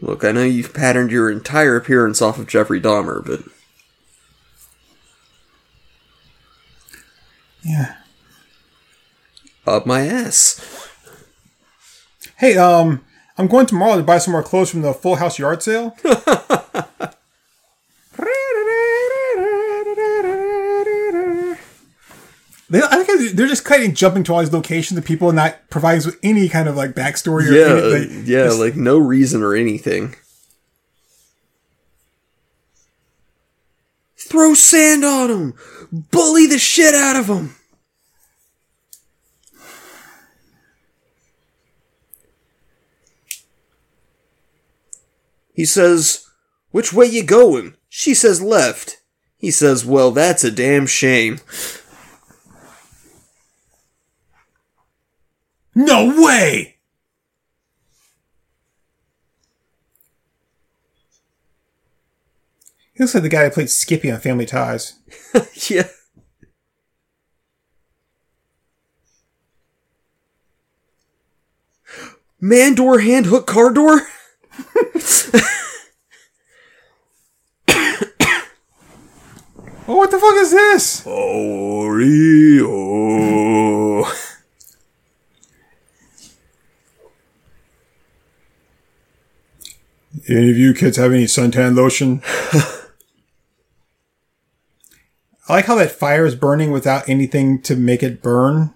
Look, I know you've patterned your entire appearance off of Jeffrey Dahmer, but Yeah. Up my ass. Hey, um, I'm going tomorrow to buy some more clothes from the Full House yard sale. They, I think they're just kind of jumping to all these locations of people and not providing us with any kind of like backstory or Yeah, anything. yeah, like no reason or anything. Throw sand on him! Bully the shit out of him! He says, Which way you going? She says left. He says, Well, that's a damn shame. No way! He looks like the guy that played Skippy on Family Ties. yeah. Man door, hand hook, car door? Oh, what the fuck is this? Oreo. Any of you kids have any suntan lotion? I like how that fire is burning without anything to make it burn.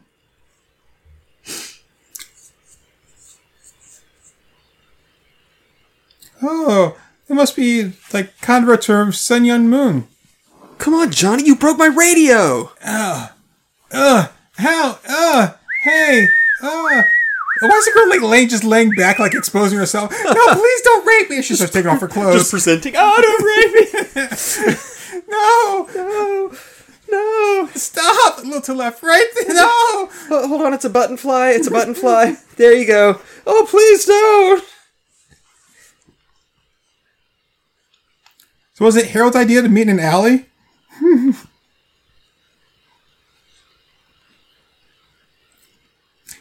Oh, it must be like convert to Sun Myung Moon. Come on, Johnny, you broke my radio! Uh, how? Uh, hey, uh. Why is the girl like laying just laying back, like exposing herself? No, please don't rape me. She starts taking off her clothes. Just presenting, oh, don't rape me! no, no, no! Stop! A little to left, right. No. Oh, hold on, it's a button fly, it's a button fly. There you go. Oh, please don't! So was it Harold's idea to meet in an alley?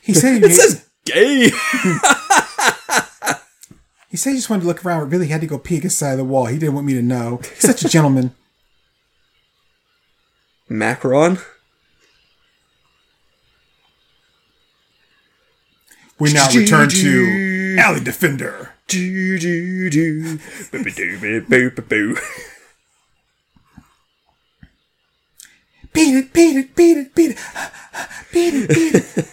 he said he, It says gay! he said he just wanted to look around, but really he had to go peek inside the wall. He didn't want me to know. He's such a gentleman. Macron? We now return to Alley Defender. Do do do. Beat it, beat it, beat it, beat it, beat it, beat it.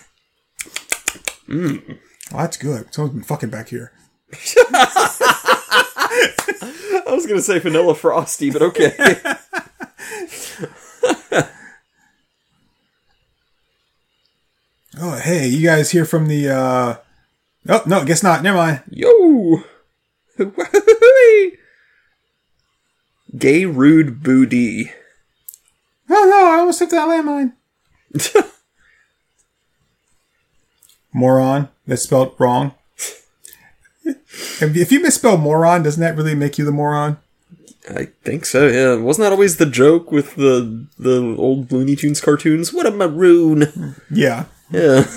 Oh, that's good. Someone's been fucking back here. I was gonna say vanilla frosty, but okay. Oh, hey, you guys hear from the, uh... Oh, no, guess not. Never mind. Yo! Gay rude booty. Oh, no, I almost hit that landmine. Moron. That's spelled wrong. If if you misspell moron, doesn't that really make you the moron? I think so, yeah. Wasn't that always the joke with the the old Looney Tunes cartoons? What a maroon! Yeah. Yeah.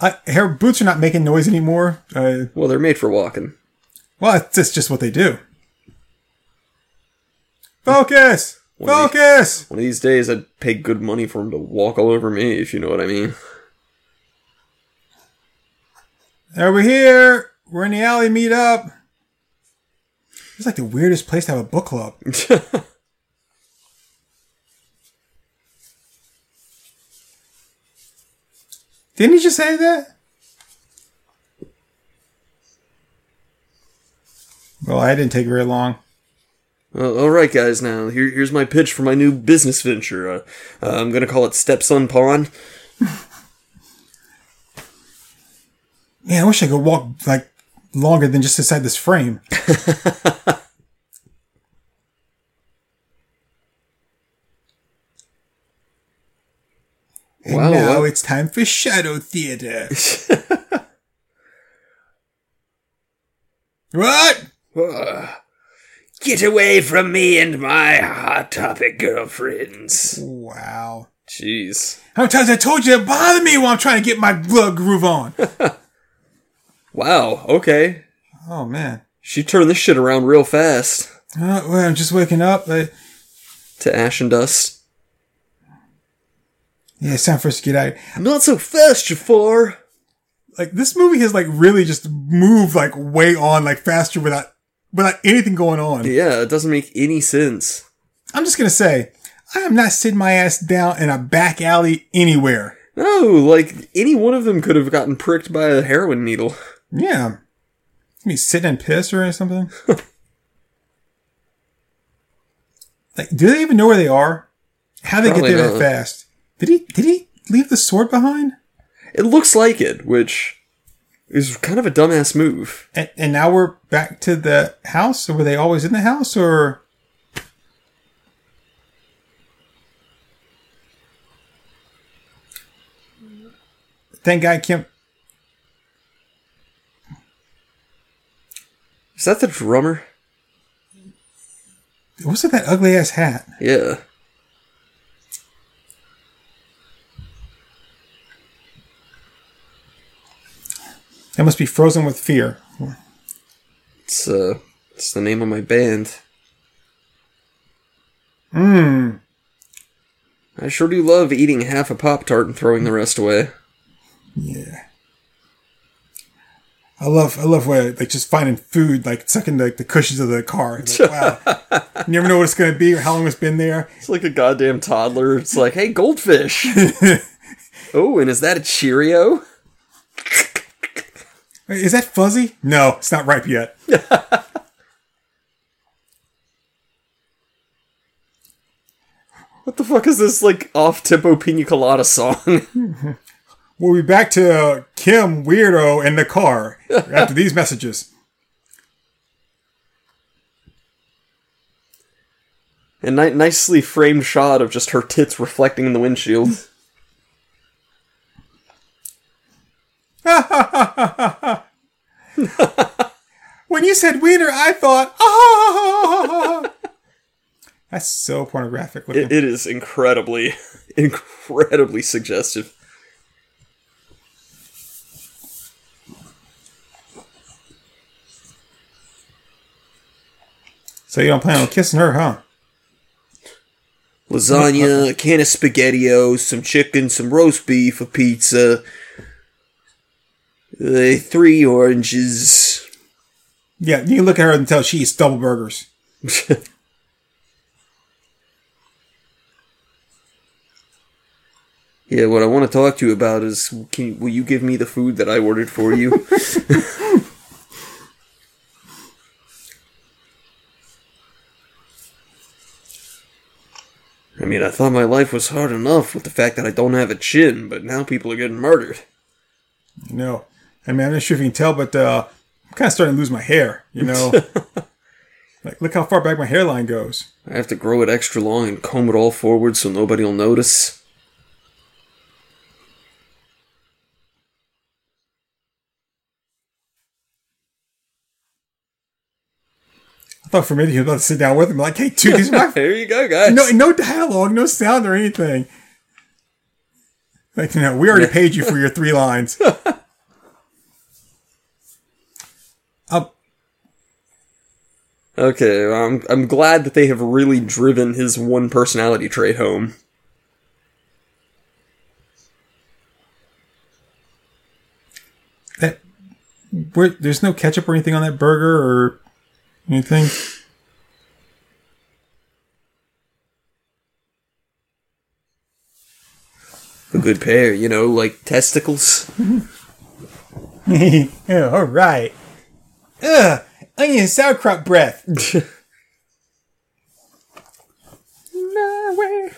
I, her boots are not making noise anymore. Uh, Well, they're made for walking. well, it's just, just what they do. Focus! One of these- Focus! One of these days, I'd pay good money for him to walk all over me, if you know what I mean. Over here! We're in the alley, meet up! It's like the weirdest place to have a book club. Didn't he just say that? Well, I didn't take very long. Uh, all right, guys. Now here, here's my pitch for my new business venture. Uh, uh, I'm gonna call it Stepson Pawn. Man, I wish I could walk like longer than just inside this frame. and Wow, now what- it's time for shadow theater. what? Get away from me and my hot topic girlfriends. Wow. Jeez. How many times I told you to bother me while I'm trying to get my blood groove on? Wow. Okay. oh man. She turned this shit around real fast Uh, well, I'm just waking up. But to ash and dust. Yeah, it's time for us to get out. Not so fast, Jafar. Like this movie has like really just moved like way on like faster without without anything going on. Yeah, it doesn't make any sense. I'm just gonna say, I am not sitting my ass down in a back alley anywhere. No, like any one of them could have gotten pricked by a heroin needle. Yeah. Me sitting and piss or something. like, do they even know where they are? How they Probably get there not. that fast? Did he? Did he leave the sword behind? It looks like it, which is kind of a dumbass move. And, and now we're back to the house. Were they always in the house? Or thank God Kim. Is that the drummer? What's with that ugly ass hat? Yeah. That must be frozen with fear. It's uh it's the name of my band. Mmm. I sure do love eating half a Pop Tart and throwing the rest away. Yeah. I love I love where like just finding food like sucking like the cushions of the car. Like, wow. you never know what it's gonna be or how long it's been there. It's like a goddamn toddler. It's like, hey, goldfish. oh, and is that a Cheerio? Is that fuzzy? No, it's not ripe yet. What the fuck is this like off tempo pina colada song? We'll be back to uh, Kim Weirdo in the car after these messages. A ni- nicely framed shot of just her tits reflecting in the windshield. When you said wiener, I thought, ah. That's so pornographic. It, it is incredibly, incredibly suggestive. so you don't plan on kissing her, huh? Lasagna, a can of spaghettios, some chicken, some roast beef, a pizza, uh, three oranges. Yeah, you can look at her and tell she eats double burgers. Yeah, what I want to talk to you about is can, will you give me the food that I ordered for you? I mean, I thought my life was hard enough with the fact that I don't have a chin, but now people are getting murdered. No. I mean, I'm not sure if you can tell, but uh, I'm kind of starting to lose my hair, you know? like, look how far back my hairline goes. I have to grow it extra long and comb it all forward so nobody will notice. I thought for a minute he was about to sit down with him, like, hey, dude, these are my. There you go, guys. no, no dialogue, no sound or anything. Like, you know, we already paid you for your three lines. Okay, I'm I'm glad that they have really driven his one personality trait home. that, where, there's no ketchup or anything on that burger or anything. A good pair, you know, like testicles. yeah, all right. Ugh, onion sauerkraut breath. No way.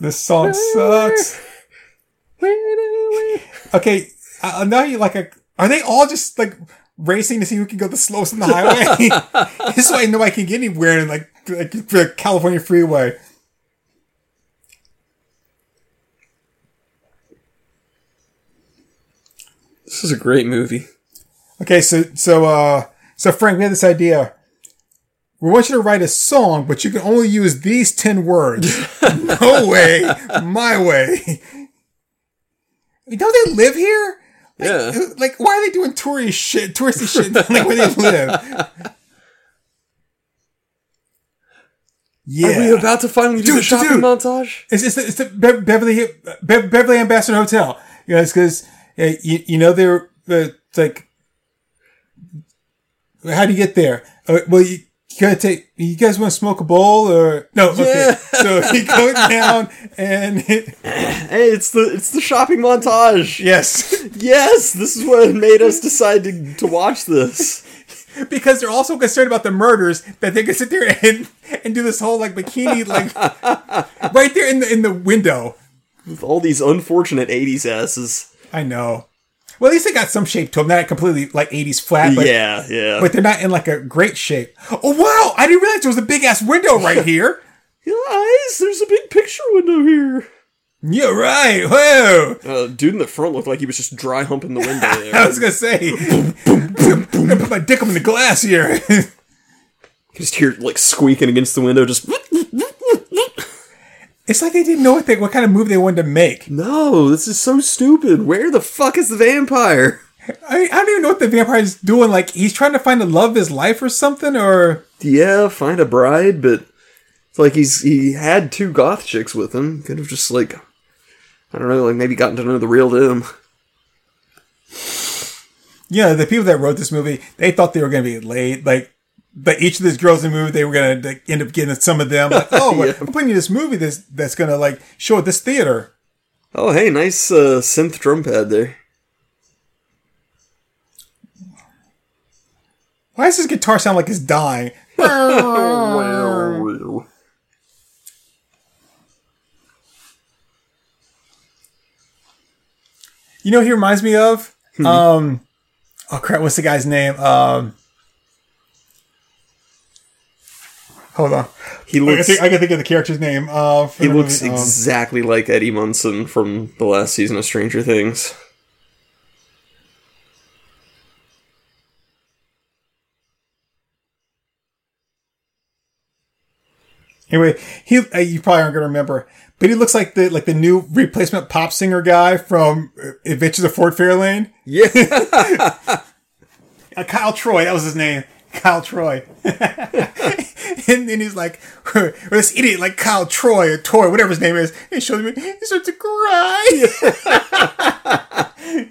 This song sucks. Okay, I I know you like a. Are they all just like racing to see who can go the slowest on the highway? this way nobody can get anywhere in like like the California freeway. This is a great movie. Okay, so so uh so Frank, we had this idea. We want you to write a song, but you can only use these ten words. no way, my way. Don't they live here? Yeah. Like, why are they doing touristy shit? Touristy shit, like where they live. Yeah. Are we about to finally do Dude, the shopping dude. montage? It's, it's the, it's the Be- Beverly Be- Beverly Ambassador Hotel. You know, it's because uh, you, you know they're uh, like, how do you get there? Uh, well, you, gotta take. You guys want to smoke a bowl or no? Okay. Yeah. So he goes down and Hey, it's the it's the shopping montage. yes, Yes, this is what made us decide to, to watch this. because they're also concerned about the murders that they can sit there and and do this whole like bikini like right there in the in the window. With all these unfortunate 80s asses. I know. Well, at least they got some shape to them. Not completely like '80s flat, but yeah, yeah. but they're not in like a great shape. Oh wow! I didn't realize there was a big ass window right here. Guys, there's a big picture window here. yeah, right. Whoa! Uh, dude in the front looked like he was just dry humping the window I was gonna say, I'm gonna put my dick up in the glass here. just hear it, like squeaking against the window, just. It's like they didn't know what they what kind of move they wanted to make. No, this is so stupid. Where the fuck is the vampire? I, I don't even know what the vampire's doing. Like he's trying to find the love of his life or something, or Yeah, find a bride, but it's like he's he had two goth chicks with him. Could have just like I don't know, like maybe gotten to know the real you know, the people that wrote this movie, they thought they were gonna be late. Like, but each of these girls in the movie, they were gonna like, end up getting some of them. Like, oh, we're, Yeah. we're putting you this movie that's that's gonna like show at this theater. Oh, hey, nice uh, synth drum pad there. Why does this guitar sound like it's dying? You know, he reminds me of. Um, oh crap, what's the guy's name? Um, hold on, He I can looks think, I can think of the character's name. Uh, he looks movie. Um, exactly like Eddie Munson from the last season of Stranger Things. Anyway, he uh, you probably aren't gonna remember, but he looks like the like the new replacement pop singer guy from uh, Adventures of Ford Fairlane. Yeah, Uh, Kyle Troy, that was his name. Kyle Troy. and then he's like, or this idiot like Kyle Troy or Toy, whatever his name is. He shows me, he starts to cry.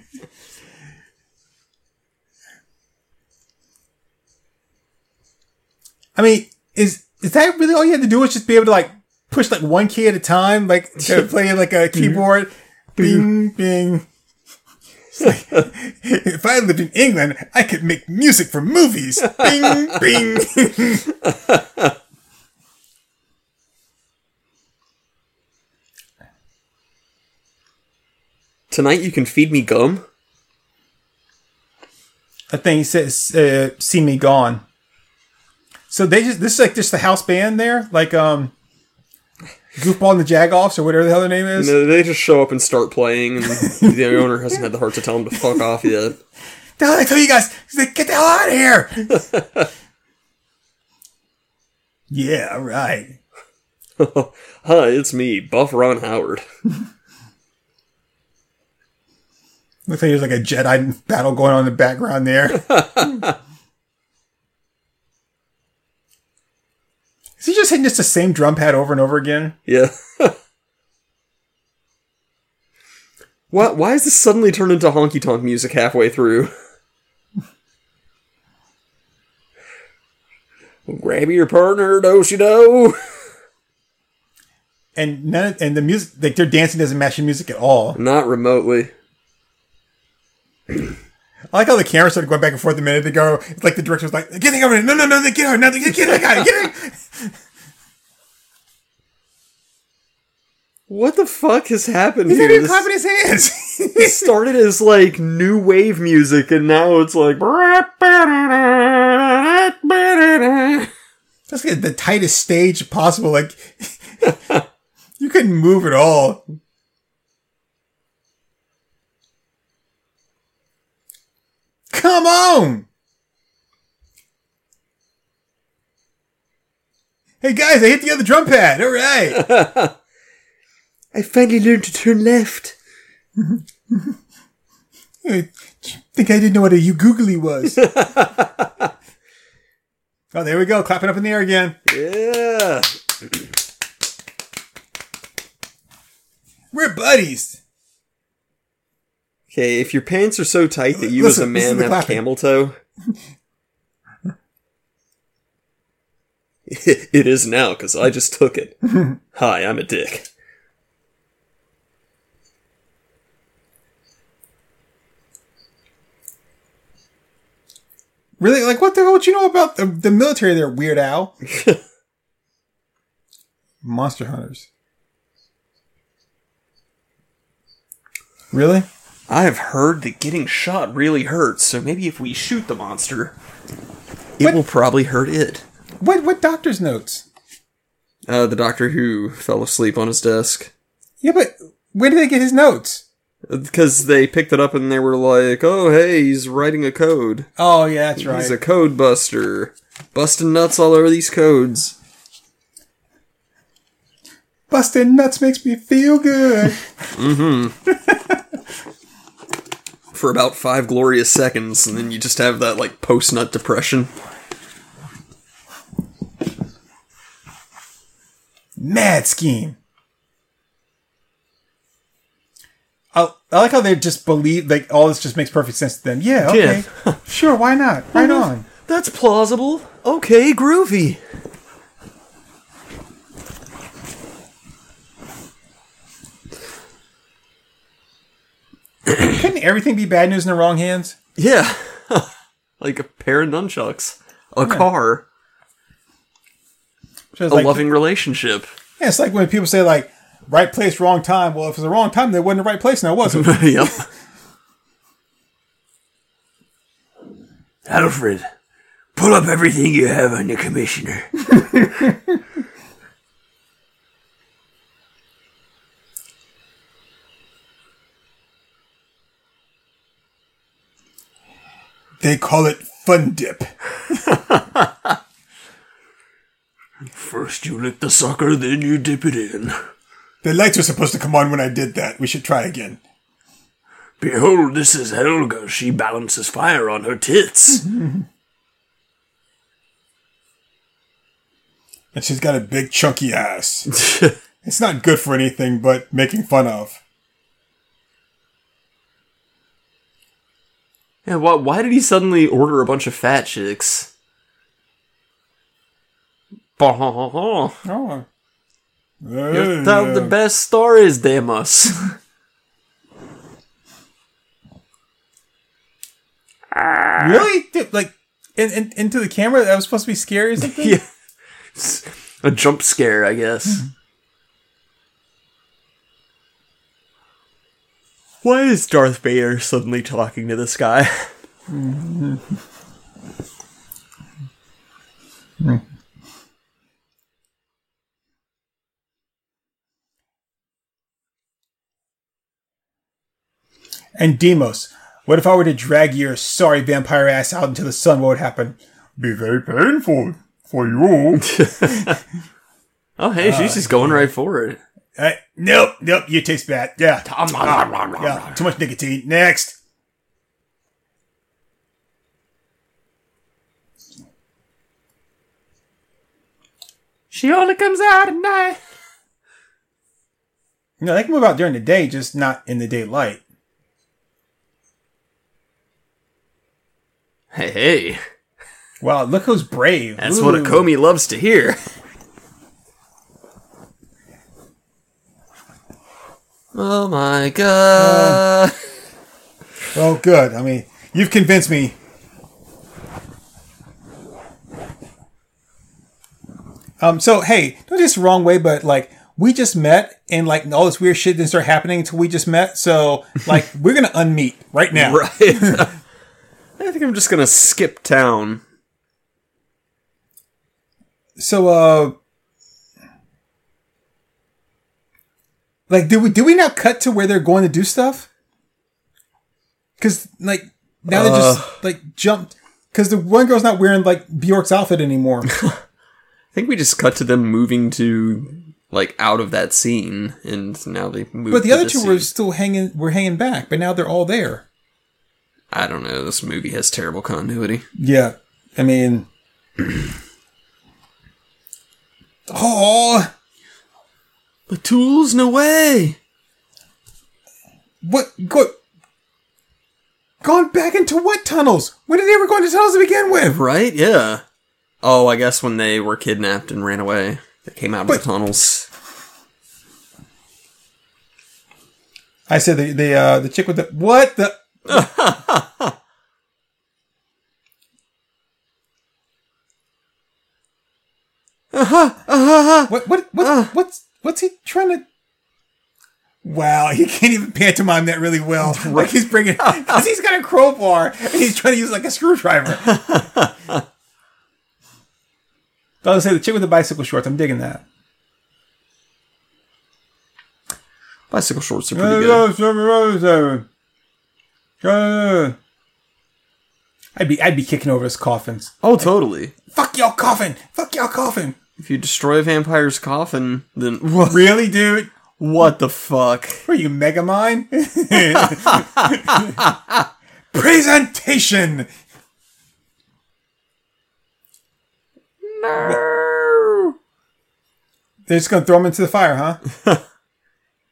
I mean, is is that really all you had to do? Was just be able to like push like one key at a time, like to play like a keyboard, bing bing. Like, if I lived in England, I could make music for movies. Bing bing. tonight you can feed me gum. I think he says, uh, "See me gone." So they just this is like just the house band there, like um, Goofball and the Jagoffs or whatever the hell their name is. No, they just show up and start playing, and the owner hasn't had the heart to tell them to fuck off yet. The hell I tell you guys? Like, Get the hell out of here! yeah, right. Hi, it's me, Buff Ron Howard. Looks like there's like a Jedi battle going on in the background there. Is he just hitting just the same drum pad over and over again? Yeah. why, why is this suddenly turned into honky tonk music halfway through? Grab your partner, do you know? And none of, and the music like their dancing doesn't match the music at all. Not remotely. I like how the camera started going back and forth a minute ago. It's like the director was like, "Get over it! No, no, no! Get her! No, get get her! Get her! Get her!" What the fuck has happened He's here? not even clapping his hands. it started as like new wave music, and now it's like. That's like the tightest stage possible. Like you couldn't move at all. Come on! Hey guys, I hit the other drum pad. All right. I finally learned to turn left. I think I didn't know what a ugoogly was. oh, there we go. Clapping up in the air again. Yeah. We're buddies. Okay, if your pants are so tight that you as a Listen, this is man have clapping. camel toe. it is now, because I just took it. Hi, I'm a dick. Really? Like, what the hell would you know about the, the military there, Weird Al? Monster hunters. Really? I have heard that getting shot really hurts, so maybe if we shoot the monster, it What? will probably hurt it. What what doctor's notes? Uh, the doctor who fell asleep on his desk. Yeah, but where did they get his notes? Because they picked it up and they were like, oh, hey, he's writing a code. Oh yeah, that's right. He's a code buster. Busting nuts all over these codes. Busting nuts makes me feel good. Mm-hmm. For about five glorious seconds, and then you just have that, like, post nut depression. Mad scheme. I, I like how they just believe like all this just makes perfect sense to them. Yeah, okay, sure, why not? Right on. That's plausible. Okay, groovy. Couldn't everything be bad news in the wrong hands? Yeah. like a pair of nunchucks. A car. So it's A like, loving relationship. Yeah, it's like when people say like right place, wrong time. Well, if it's the wrong time, they wasn't the right place now, was it? yep. Alfred, pull up everything you have on the commissioner. they call it fun dip. First you lick the sucker, then you dip it in. The lights were supposed to come on when I did that. We should try again. Behold, this is Helga. She balances fire on her tits. And she's got a big chunky ass. it's not good for anything but making fun of. Yeah, why, why did he suddenly order a bunch of fat chicks? Bah, oh. Oh. You tell the best stories, Demas. Really? Dude, like, in, in, into the camera? That was supposed to be scary or something? yeah. A jump scare, I guess. Why is Darth Vader suddenly talking to this guy? Hmm. And Demos, what if I were to drag your sorry vampire ass out into the sun? What would happen? Be very painful for you. Oh, hey, she's just going right for it. Uh, nope, nope, you taste bad. Yeah. yeah, too much nicotine. Next. She only comes out at night. You know, they can move out during the day, just not in the daylight. Hey, hey, Wow, look who's brave. that's what a Comey loves to hear. Oh my god. Oh, good. I mean, you've convinced me. Um. So, hey, not just the wrong way, but like we just met, and like all this weird shit didn't start happening until we just met. So, like, we're gonna unmeet right now. right. I think I'm just gonna skip town. So, uh, like, did we did we now cut to where they're going to do stuff? Because like now they just like jumped. Because the one girl's not wearing like Bjork's outfit anymore. I think we just cut to them moving to like out of that scene, and now they move. But the other two were still hanging. Were hanging back, but now they're all there. I don't know. This movie has terrible continuity. Yeah, I mean, Oh, The tools? No way. what? Go, gone back into what tunnels? When did they ever go into tunnels to begin with? Right? Yeah. Oh, I guess when they were kidnapped and ran away, they came out of the tunnels. I said the the uh, the chick with the what the. What what what what's what's he trying to? Wow, he can't even pantomime that really well. Like he's bringing because he's got a crowbar and he's trying to use like a screwdriver. I was gonna say the chick with the bicycle shorts. I'm digging that. Bicycle shorts are uh, pretty good. I'd be I'd be kicking over his coffins. Oh, totally. Fuck y'all coffin. Fuck y'all coffin. If you destroy a vampire's coffin, then what, Really, dude? what the fuck? What are you, Megamind? Presentation. No. They're just gonna throw him into the fire, huh?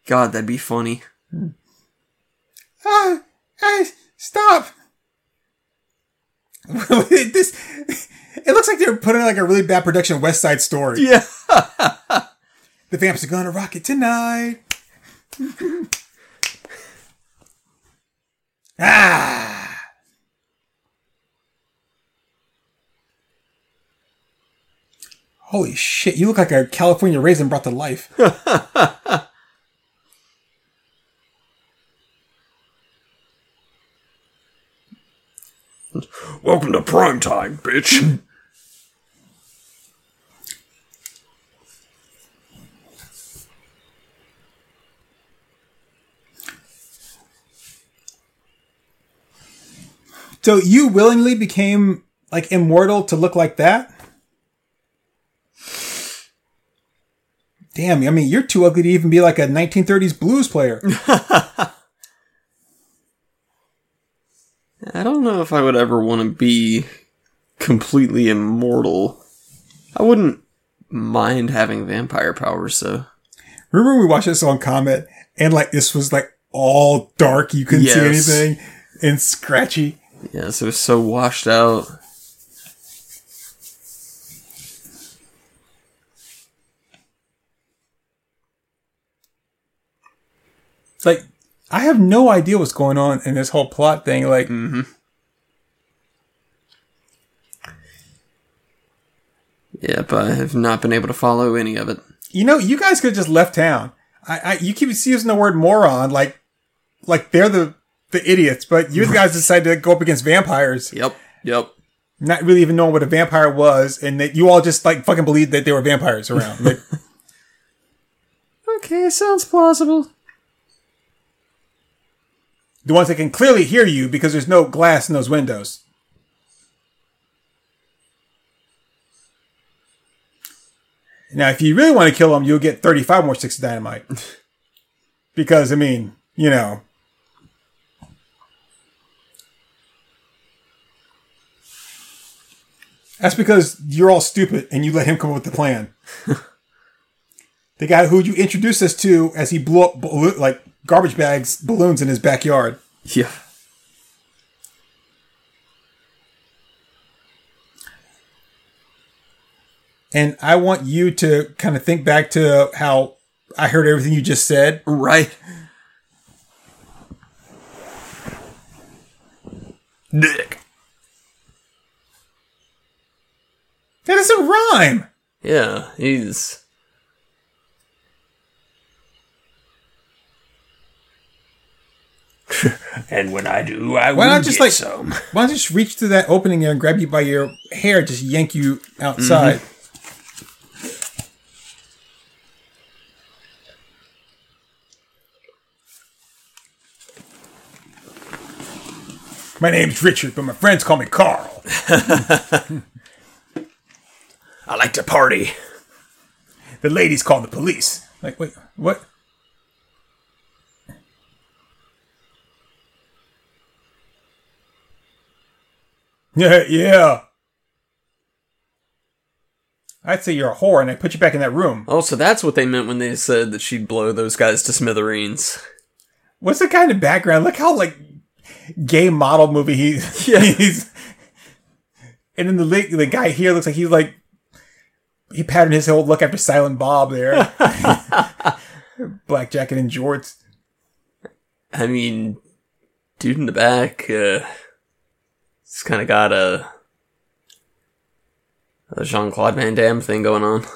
God, that'd be funny. ah, hey, stop. this. It looks like they're putting like a really bad production West Side Story. Yeah. The vamps are gonna rock it tonight. ah. Holy shit, you look like a California raisin brought to life. Welcome to prime time, bitch. So you willingly became like immortal to look like that? Damn, I mean, you're too ugly to even be like a 1930s blues player. I don't know if I would ever want to be completely immortal. I wouldn't mind having vampire powers, though. Remember we watched this on Comet and like this was like all dark, you couldn't Yes. see anything and scratchy. Yes, it was so washed out. Like I have no idea what's going on in this whole plot thing. Like Yeah, but I have not been able to follow any of it. you know, you guys could have just left town. I, I you keep using the word moron, like like they're the the idiots, but you guys decided to go up against vampires, Yep, yep. not really even knowing what a vampire was, and that you all just like fucking believed that there were vampires around. Like, Okay, sounds plausible. the ones that can clearly hear you because there's no glass in those windows. Now, if you really want to kill them, you'll get 35 more sticks of dynamite. because, I mean, you know. That's because you're all stupid and you let him come up with the plan. the guy who you introduced us to as he blew up like garbage bags, balloons in his backyard. Yeah. And I want you to kind of think back to how I heard everything you just said. Right. Dick. That doesn't rhyme. Yeah, he's. And when I do, I Why not just like some. why not just reach through that opening there and grab you by your hair, just yank you mm-hmm. outside? My name's Richard, but my friends call me Carl. I like to party. The ladies call the police. Like, wait, what? Yeah, yeah. I'd say you're a whore, and I put you back in that room. Oh, so that's what they meant when they said that she'd blow those guys to smithereens. What's the kind of background? Look how like gay model movie he Yeah. he's. And then the the guy here looks like he's like he patterned his whole look after Silent Bob there. Black jacket and jorts. I mean, dude in the back, uh, it's kind of got a, a Jean Claude Van Damme thing going on.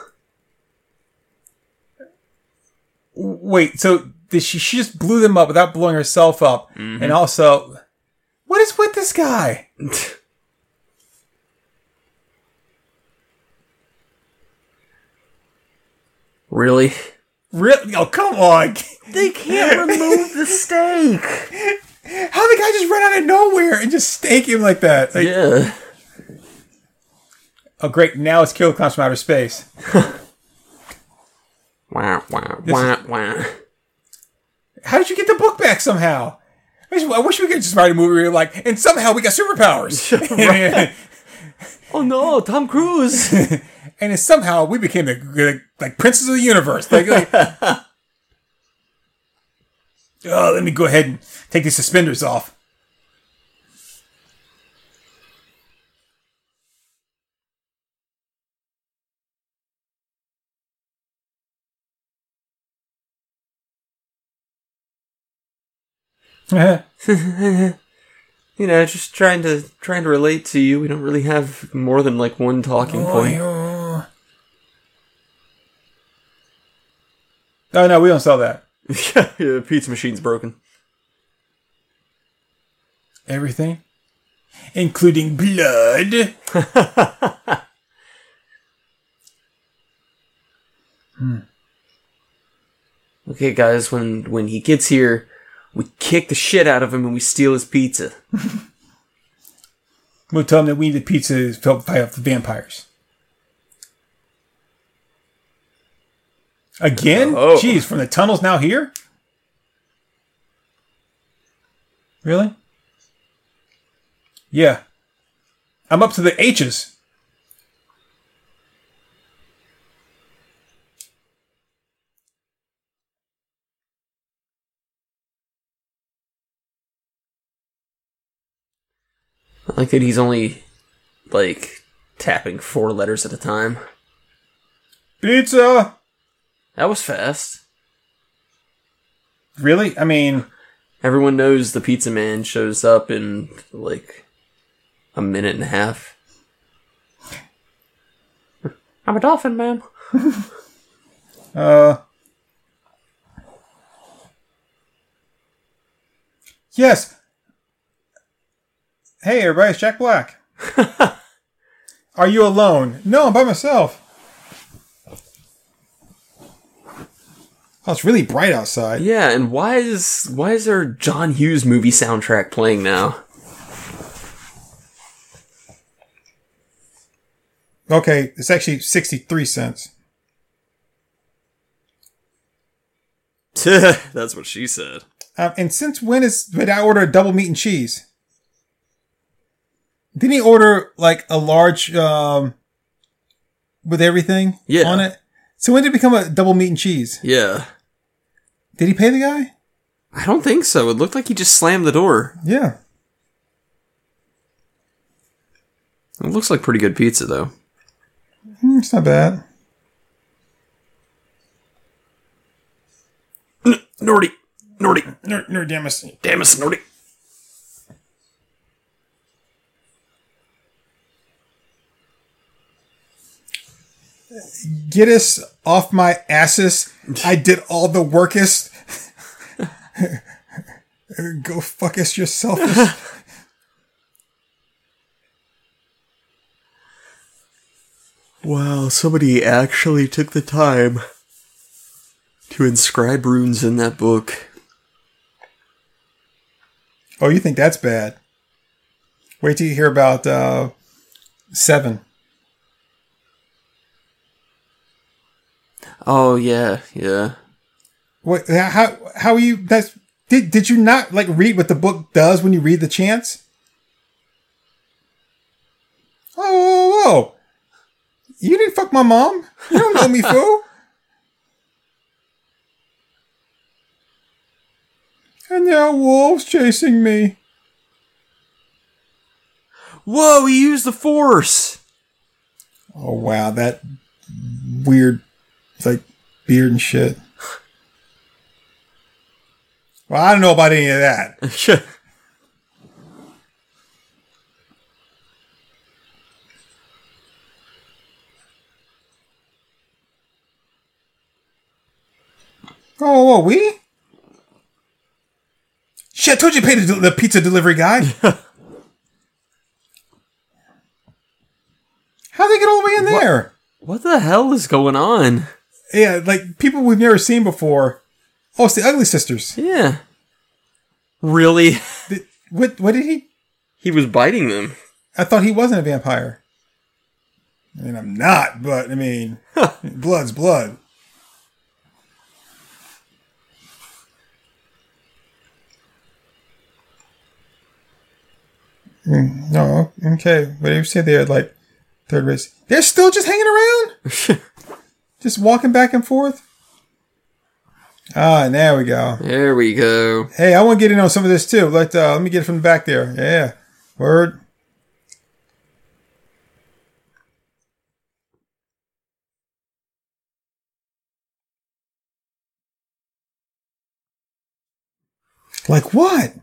Wait, so she, she just blew them up without blowing herself up, mm-hmm. and also, what is with this guy? Really? Really? Oh, come on! They can't remove the steak. How the guy just ran out of nowhere and just stake him like that? Like, Yeah. Oh, great! Now it's Killer Clowns from Outer Space. Wah, wah, wah, wah. How did you get the book back somehow? I wish, I wish we could just write a movie where you're like, and somehow we got superpowers. Oh no, Tom Cruise. And somehow we became the, the like princes of the universe. Like, like oh, let me go ahead and take these suspenders off. you know, just trying to trying to relate to you. We don't really have more than like one talking point. Oh no, we don't sell that. yeah, the pizza machine's broken. Everything, including blood. hmm. Okay, guys, when when he gets here, we kick the shit out of him and we steal his pizza. We'll tell them that we need the pizza to help fight off the vampires. Again? Oh. Jeez, from the tunnels now here? Really? Yeah. I'm up to the H's. I like that he's only like tapping four letters at a time. Pizza! That was fast. Really? I mean, Everyone knows the pizza man shows up in like a minute and a half. I'm a dolphin man. uh. Yes. Hey, everybody, it's Jack Black. Are you alone? No, I'm by myself. Oh, it's really bright outside. Yeah, and why is why is there a John Hughes movie soundtrack playing now? Okay, it's actually 63 cents. That's what she said. Um, and since when is did I order a double meat and cheese? Didn't he order like a large um with everything Yeah. on it? So when did it become a double meat and cheese? Yeah. Did he pay the guy? I don't think so. It looked like he just slammed the door. Yeah. It looks like pretty good pizza though. Hmm, it's not bad. Nordy. Nordy. Nerd, nerdamus. Damn it, Nordy. Get us off my asses. I did all the workest. Go fuck us yourself. Wow, somebody actually took the time to inscribe runes in that book. oh, you think that's bad? Wait till you hear about uh, seven. Oh yeah, yeah. What? How? How are you? That's did. Did you not like read what the book does when you read the chants? Oh, whoa, whoa, whoa. You didn't fuck my mom. You don't know me, fool. And now wolves chasing me. Whoa, he used the force. Oh wow, that weird, like beard and shit. Well, I don't know about any of that. Oh, whoa, we? Shit, I told you to pay the, the pizza delivery guy. How'd they get all the way in there? what the hell is going on? Yeah, like people we've never seen before. Oh, it's the Ugly Sisters. Yeah. Really? What? What did he? He was biting them. I thought he wasn't a vampire. I mean, I'm not, but I mean, blood's blood. Mm, No, okay. What do you say they're like third race? They're still just hanging around, just walking back and forth. Ah, there we go. There we go. Hey, I want to get in on some of this too. Let uh, let me get it from the back there. Yeah, word. Like what?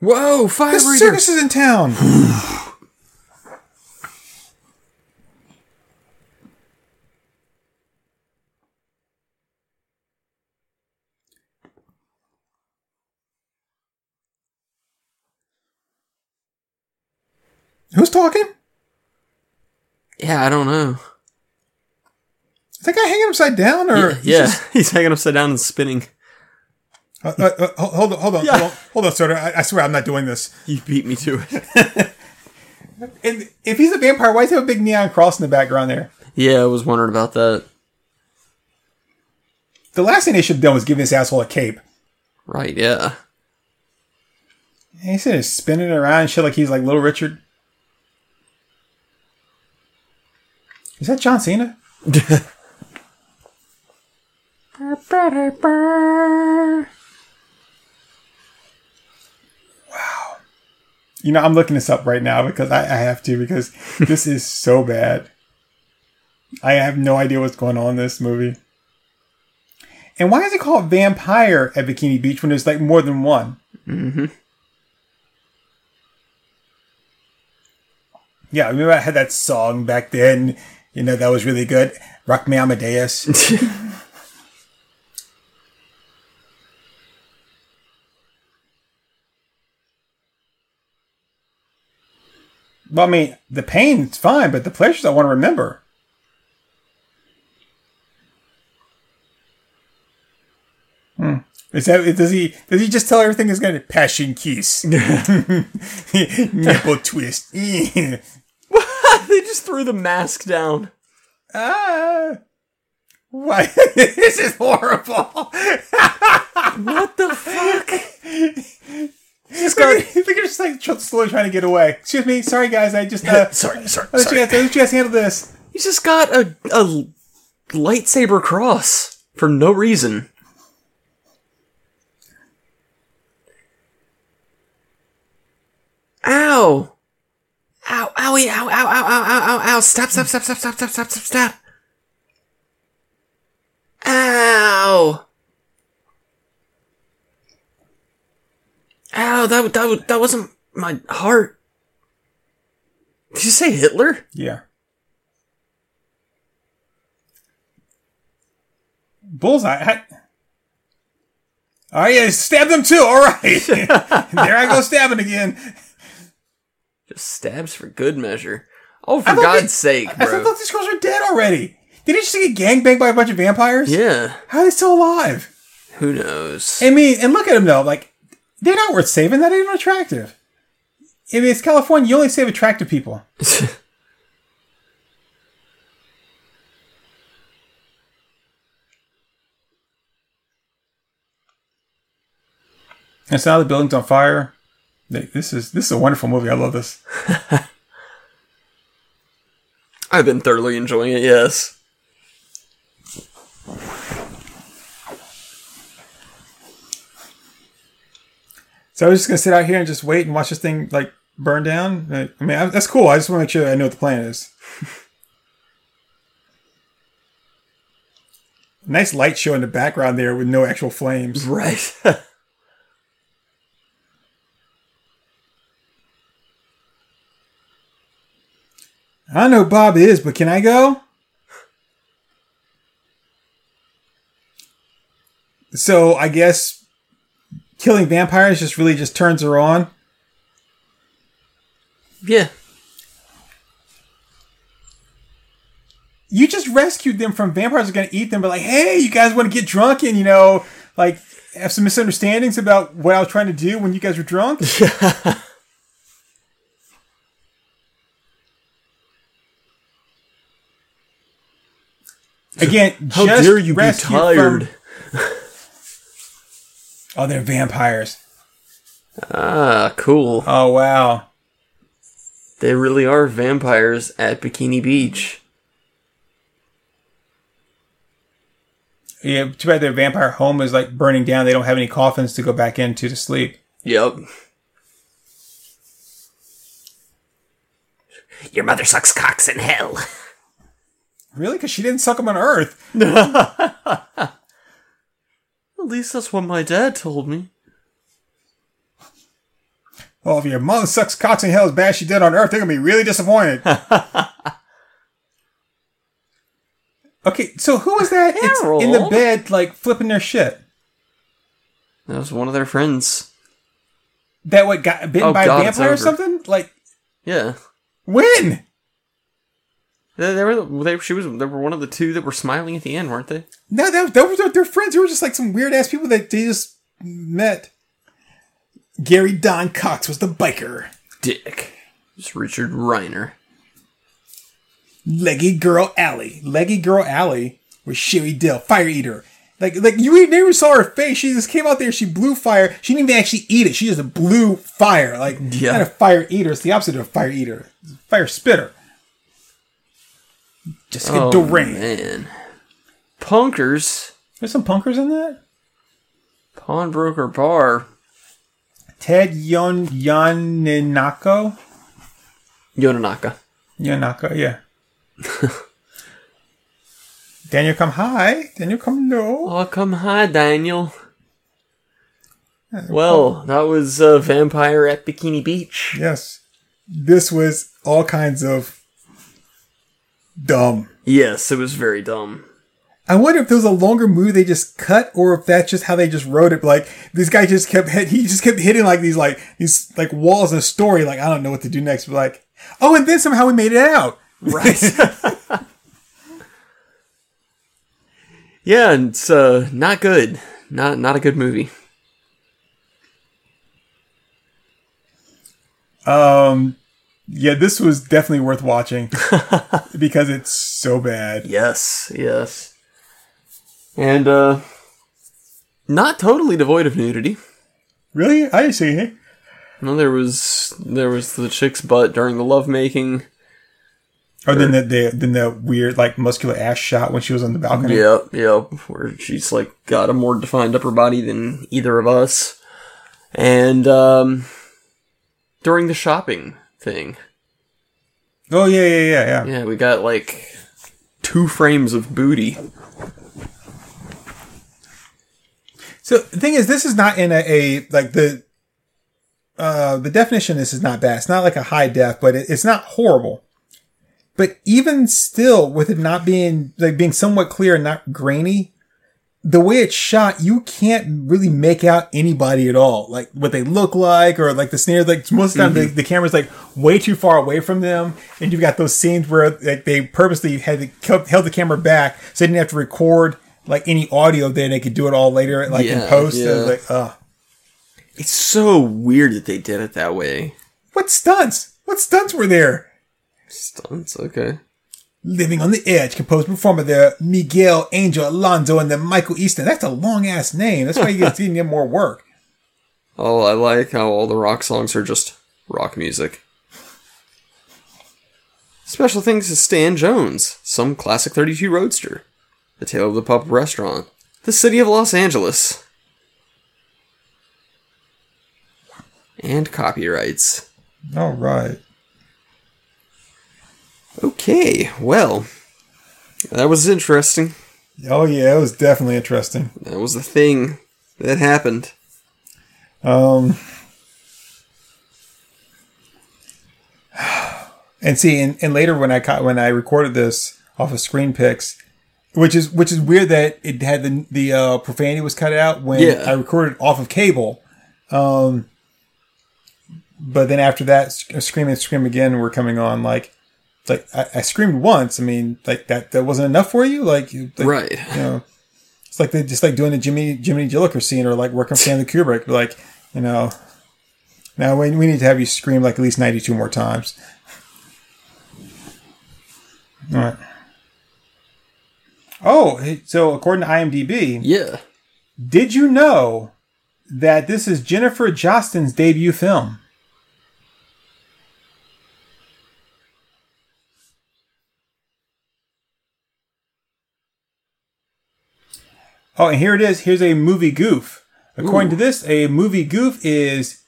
Whoa, fire The circus is in town. Who's talking? Yeah, I don't know. Is that guy hanging upside down, or Yeah, he's yeah. just- he's hanging upside down and spinning. Uh, uh, uh, hold on, hold on, Yeah. hold on, hold on, Soda. I, I swear I'm not doing this. You beat me to it. And if he's a vampire, why does he have a big neon cross in the background there? yeah, I was wondering about that. The last thing they should have done was give this asshole a cape. Right, yeah. And he said he's spinning around and shit like he's like Little Richard. Is that John Cena? wow. You know, I'm looking this up right now because I, I have to because this is so bad. I have no idea what's going on in this movie. And why is it called Vampire at Bikini Beach when there's like more than one? Mm-hmm. Yeah, I remember I had that song back then. You know, that was really good. Rock Me Amadeus. well, I mean, the pain's fine, but the pleasures I want to remember. Hmm. Is that does he does he just tell everything is gonna passion kiss nipple twist just threw the mask down. ah why this is horrible What the fuck? Just got, they're just like slowly trying to get away. Excuse me, sorry guys, I just uh, sorry, sorry, I'll let you guys, I'll let you guys handle this. He's just got a, a lightsaber cross for no reason. Ow! Ow, owie, ow, ow, ow, ow, ow, ow, ow, stop, stop, stop, stop, stop, stop, stop, stop, stop. Ow! Ow, that, that, that wasn't my heart. Did you say Hitler? Yeah. Bullseye. I- Oh uh, yeah, stab them too. All right, there I go stabbing again. Just stabs for good measure. Oh, for God's they- sake, I, I bro. thought these girls were dead already. Did he just get gangbanged by a bunch of vampires? yeah, How are they still alive? who knows? I mean, and look at them though. Like, they're not worth saving. They're not even attractive. I mean, it's California. You only save attractive people. And so now the building's on fire. This is this is a wonderful movie. I love this. I've been thoroughly enjoying it. Yes. So I was just gonna sit out here and just wait and watch this thing like burn down. I I mean, I- that's cool. I just want to make sure I know what the plan is. nice light show in the background there with no actual flames. Right. I don't know who Bob is, but can I go? So I guess killing vampires just really just turns her on. yeah. You just rescued them from vampires are gonna eat them, but like, hey, you guys want to get drunk and you know, like have some misunderstandings about what I was trying to do when you guys were drunk. Again, How just dare you be rescued from- tired? oh, they're vampires. Ah, cool. Oh wow. They really are vampires at Bikini Beach. Yeah, too bad their vampire home is like burning down. They don't have any coffins to go back into to sleep. Yep. Your mother sucks cocks in hell. Really? Because she didn't suck them on Earth. At least that's what my dad told me. Well, if your mother sucks cocks in hell as bad as she did on Earth, they're gonna be really disappointed. okay, so who was that? It's in the bed, like flipping their shit. That was one of their friends. That what got bitten Oh, by God, a vampire or something? Like Yeah. when? They, they were. They, she was. They were one of the two that were smiling at the end, weren't they? No, that, that was their friends. They were just like some weird ass people that they just met. Gary Don Cox was the biker. Dick. It's Richard Reiner. Leggy Girl Alley. Leggy Girl Alley was Sherry Dill, Fire Eater. Like, like you never saw her face. She just came out there. She blew fire. She didn't even actually eat it. She just blew fire. Like, Yeah. not a fire eater. It's the opposite of a fire eater. Fire spitter. Jessica Oh Duran. man. Punkers. There's some punkers in that. Pawnbroker Bar. Ted Yon Yaninako. Yonanaka. Yanaka, yeah. Daniel come high. Daniel come low. Oh, come high, Daniel. Well, that was uh, Vampire at Bikini Beach. Yes. This was all kinds of dumb. Yes, it was very dumb. I wonder if there was a longer movie they just cut, or if that's just how they just wrote it. Like this guy just kept hit, he just kept hitting like these like these like walls in a story. Like I don't know what to do next. But like oh, and then somehow we made it out. Right. yeah, and it's uh, not good. Not not a good movie. Um, yeah, this was definitely worth watching because it's so bad. Yes, yes. And uh not totally devoid of nudity. Really, I see. No, there was there was the chick's butt during the lovemaking. Or then the, the then the weird like muscular ass shot when she was on the balcony. Yep, yep. Where she's like got a more defined upper body than either of us. And um during the shopping thing. Oh yeah, yeah, yeah, yeah. Yeah, we got like two frames of booty. So the thing is, this is not in a, a like the uh the definition. of This is not bad. It's not like a high def, but it, it's not horrible. But even still, with it not being like being somewhat clear and not grainy, the way it's shot, you can't really make out anybody at all. Like what they look like, or like the snares. Like most of the time, the, the camera's like way too far away from them, and you've got those scenes where like they purposely had kept- held the camera back so they didn't have to record like any audio. Then they could do it all later, like in post. yeah. Like, uh, It's so weird that they did it that way. what stunts? What stunts were there? Stunts, okay. Living on the Edge, composed and performed by the Miguel Angel Alonso and then Michael Easton. That's a long ass name. That's why you guys didn't get more work. Oh, I like how all the rock songs are just rock music. Special thanks to Stan Jones, some classic 32 Roadster, The Tail of the Pup Restaurant, the City of Los Angeles, and copyrights. All right. Okay, well, that was interesting. Oh yeah, it was definitely interesting. That was the thing that happened. Um, and see, and, and later when I caught when I recorded this off of ScreenPix, which is which is weird that it had the the uh, profanity was cut out when Yeah. I recorded off of cable. Um, but then after that, Scream and Scream again were coming on. Like, it's like I, I screamed once. I mean, like that that wasn't enough for you. Like, you, like, Right. You know, it's like they just like doing the Jimmy Jimmy Jilliker scene or like working Stanley Kubrick. Like, you know, now we, we need to have you scream like at least ninety two more times. All right. Oh, so according to IMDb, Yeah. did you know that this is Jennifer Jostin's debut film? Oh, and here it is. Here's a movie goof. According to this, a movie goof is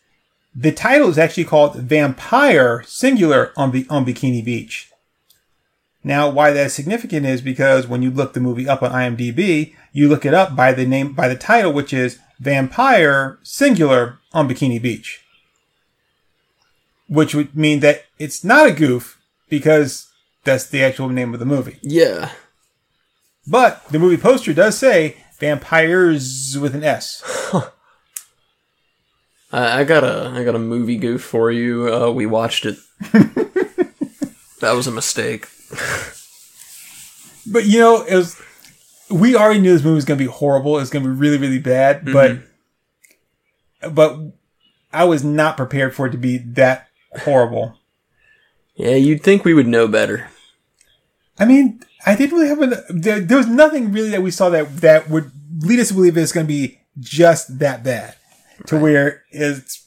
the title is actually called Vampire Singular on the on Bikini Beach. Now, why that's significant is because when you look the movie up on IMDb, you look it up by the name by the title, which is Vampire Singular on Bikini Beach, which would mean that it's not a goof because that's the actual name of the movie. Yeah. But the movie poster does say vampires with an S. I, I got a I got a movie goof for you. Uh, we watched it. that was a mistake. But you know, it was we already knew this movie was going to be horrible. It was going to be really, really bad. But but I was not prepared for it to be that horrible. Yeah, you'd think we would know better. I mean, I didn't really have a. There, there was nothing really that we saw that that would lead us to believe it's going to be just that bad, to where it's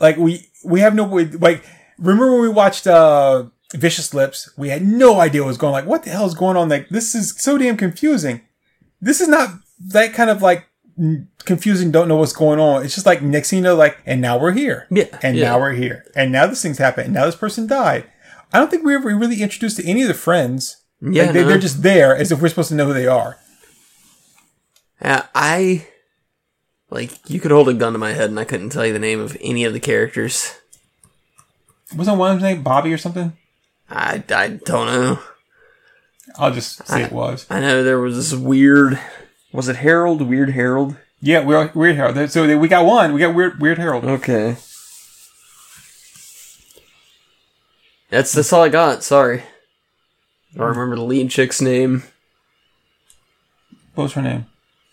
like we we have no way. Like, remember when we watched uh Vicious Lips? We had no idea what was going. Like, what the hell is going on? Like, this is so damn confusing. This is not that kind of like confusing. Don't know what's going on. It's just like next thing you know, like, and now we're here. Yeah, and yeah. now we're here, and now this thing's happened, and now this person died. I don't think we were ever really introduced to any of the friends. Yeah, like they, no. they're just there as if we're supposed to know who they are. Uh, I like you could hold a gun to my head and I couldn't tell you the name of any of the characters. Wasn't one of them named Bobby or something? I I don't know. I'll just say it was. I know there was this weird. Was it Harold? Weird Harold. Yeah, we're Weird Harold. So we got one. We got Weird Weird Harold. Okay. That's that's all I got. Sorry. I don't remember the lead chick's name. What was her name?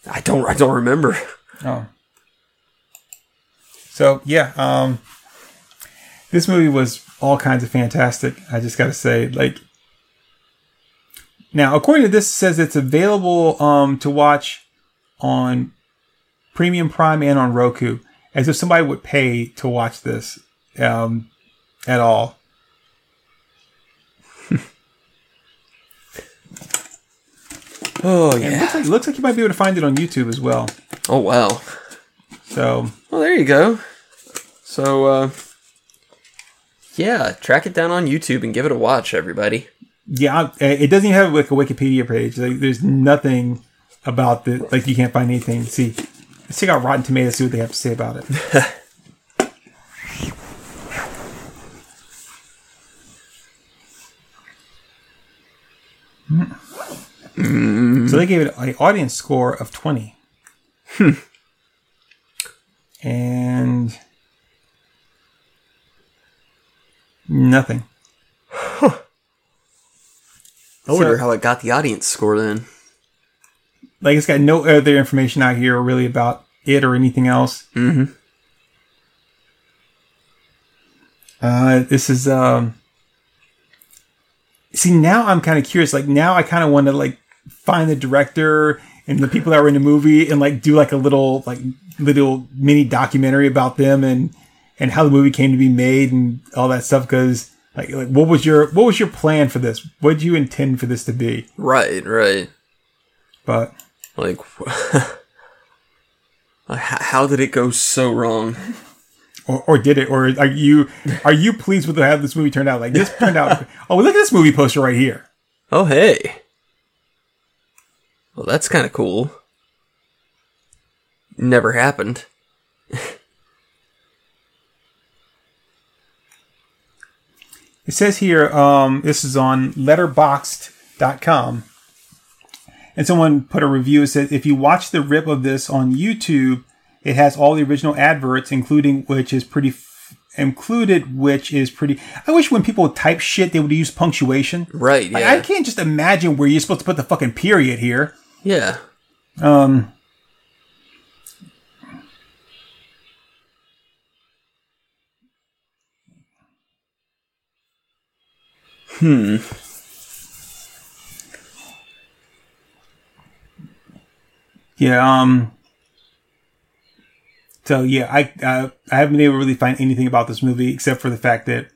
I don't. I don't remember. Oh. So yeah, um, this movie was all kinds of fantastic. I just got to say, like, now according to this, it says it's available um to watch on Premium Prime and on Roku, as if somebody would pay to watch this um at all. Oh yeah. it looks like, looks like you might be able to find it on YouTube as well. Oh wow. So Well, there you go. So, uh, yeah, track it down on YouTube and give it a watch, everybody. Yeah, it doesn't even have like a Wikipedia page. Like, there's nothing about the like you can't find anything. See, let's check out Rotten Tomatoes. See what they have to say about it. So they gave it an audience score of twenty. And nothing. I wonder how it got the audience score then. like it's got no other information out here really about it or anything else. Mhm. Uh, this is um. See now I'm kind of curious. Like now I kind of want to like find the director and the people that were in the movie and like do like a little like little mini documentary about them and and how the movie came to be made and all that stuff because Like, like what was your what was your plan for this? What did you intend for this to be? Right, right. But Like, how did it go so wrong? or, or did it? Or are you are you pleased with how this movie turned out? Like this turned out. oh, look at this movie poster right here. Oh, hey. Well, that's kind of cool. Never happened. It says here, um, this is on letterboxd.com. And someone put a review. It says, if you watch the rip of this on YouTube, it has all the original adverts, including which is pretty, included, which is pretty. I wish when people type shit, they would use punctuation. Right, Like, yeah. I can't just imagine where you're supposed to put the fucking period here. Yeah. Um, Hmm. Yeah. Um. So yeah, I uh, I haven't been able to really find anything about this movie except for the fact that,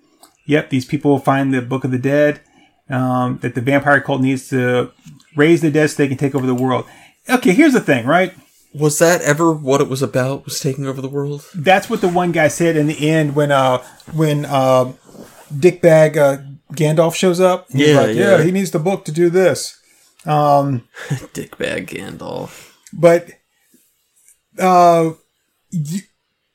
yep, these people find the Book of the Dead. Um, that the vampire cult needs to raise the dead so they can take over the world. Okay, here's the thing, right? Was that ever what it was about? Was taking over the world? That's what the one guy said in the end when uh when uh Dickbag uh, Gandalf shows up. He's Yeah, like, yeah. yeah, he needs the book to do this. Dickbag Gandalf. but uh you,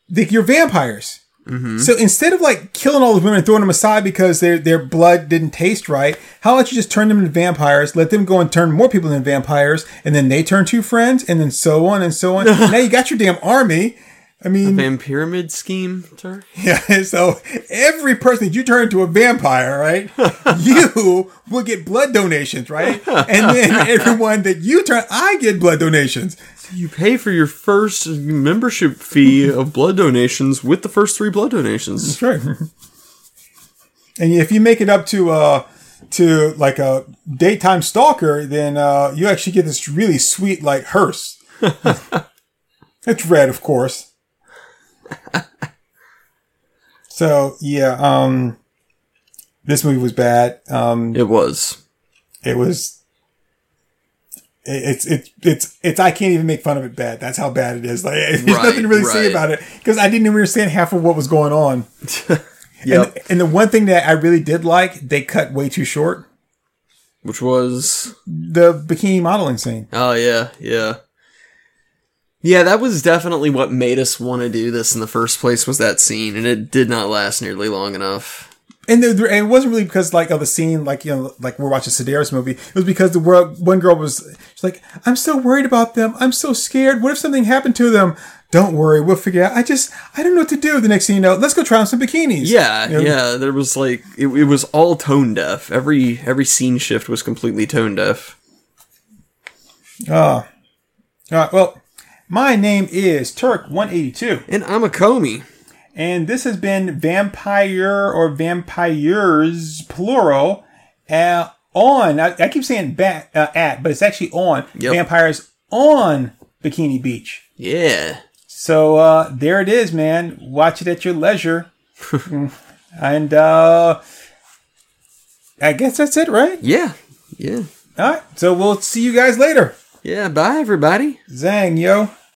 you're vampires. Mm-hmm. So instead of like killing all the women and throwing them aside because their their blood didn't taste right how about you just turn them into vampires let them go and turn more people into vampires and then they turn two friends and then so on and so on. Now you got your damn army i mean Van Pyramid scheme, sir? yeah, so every person that you turn into a vampire, right? you will get blood donations, right? And then everyone that you turn, I get blood donations. So You pay for your first membership fee of blood donations with the first three blood donations. That's right. And if you make it up to uh to like a daytime stalker, then uh you actually get this really sweet like hearse. it's red, of course. so yeah, um this movie was bad. Um It was. it was it- it's it's it's it's I can't even make fun of it bad. That's how bad it is. Like there's Right, nothing to really say about it because I didn't even understand half of what was going on. Yep. And, and the one thing that I really did like, they cut way too short Which was the bikini modeling scene. Oh yeah, yeah. Yeah, that was definitely what made us want to do this in the first place was that scene, and it did not last nearly long enough. And, and it wasn't really because like of the scene, like you know, like we're watching Sedaris movie. It was because the world, one girl was she's like, "I'm so worried about them. I'm so scared. What if something happened to them? Don't worry, we'll figure out. I just, I don't know what to do. The next thing you know, let's go try on some bikinis. Yeah, You know? yeah. There was like it, it was all tone deaf. Every every scene shift was completely tone deaf. Oh, all right. Well, my name is Turk182. And I'm a Comey. And this has been Vampire or Vampires, plural, uh, on, I, I keep saying bat, uh, at, but it's actually on Yep. Vampires on Bikini Beach. Yeah. So uh, there it is, man. Watch it at your leisure. and uh, I guess that's it, right? Yeah. Yeah. All right. So we'll see you guys later. Yeah. Bye everybody. Zang, yo.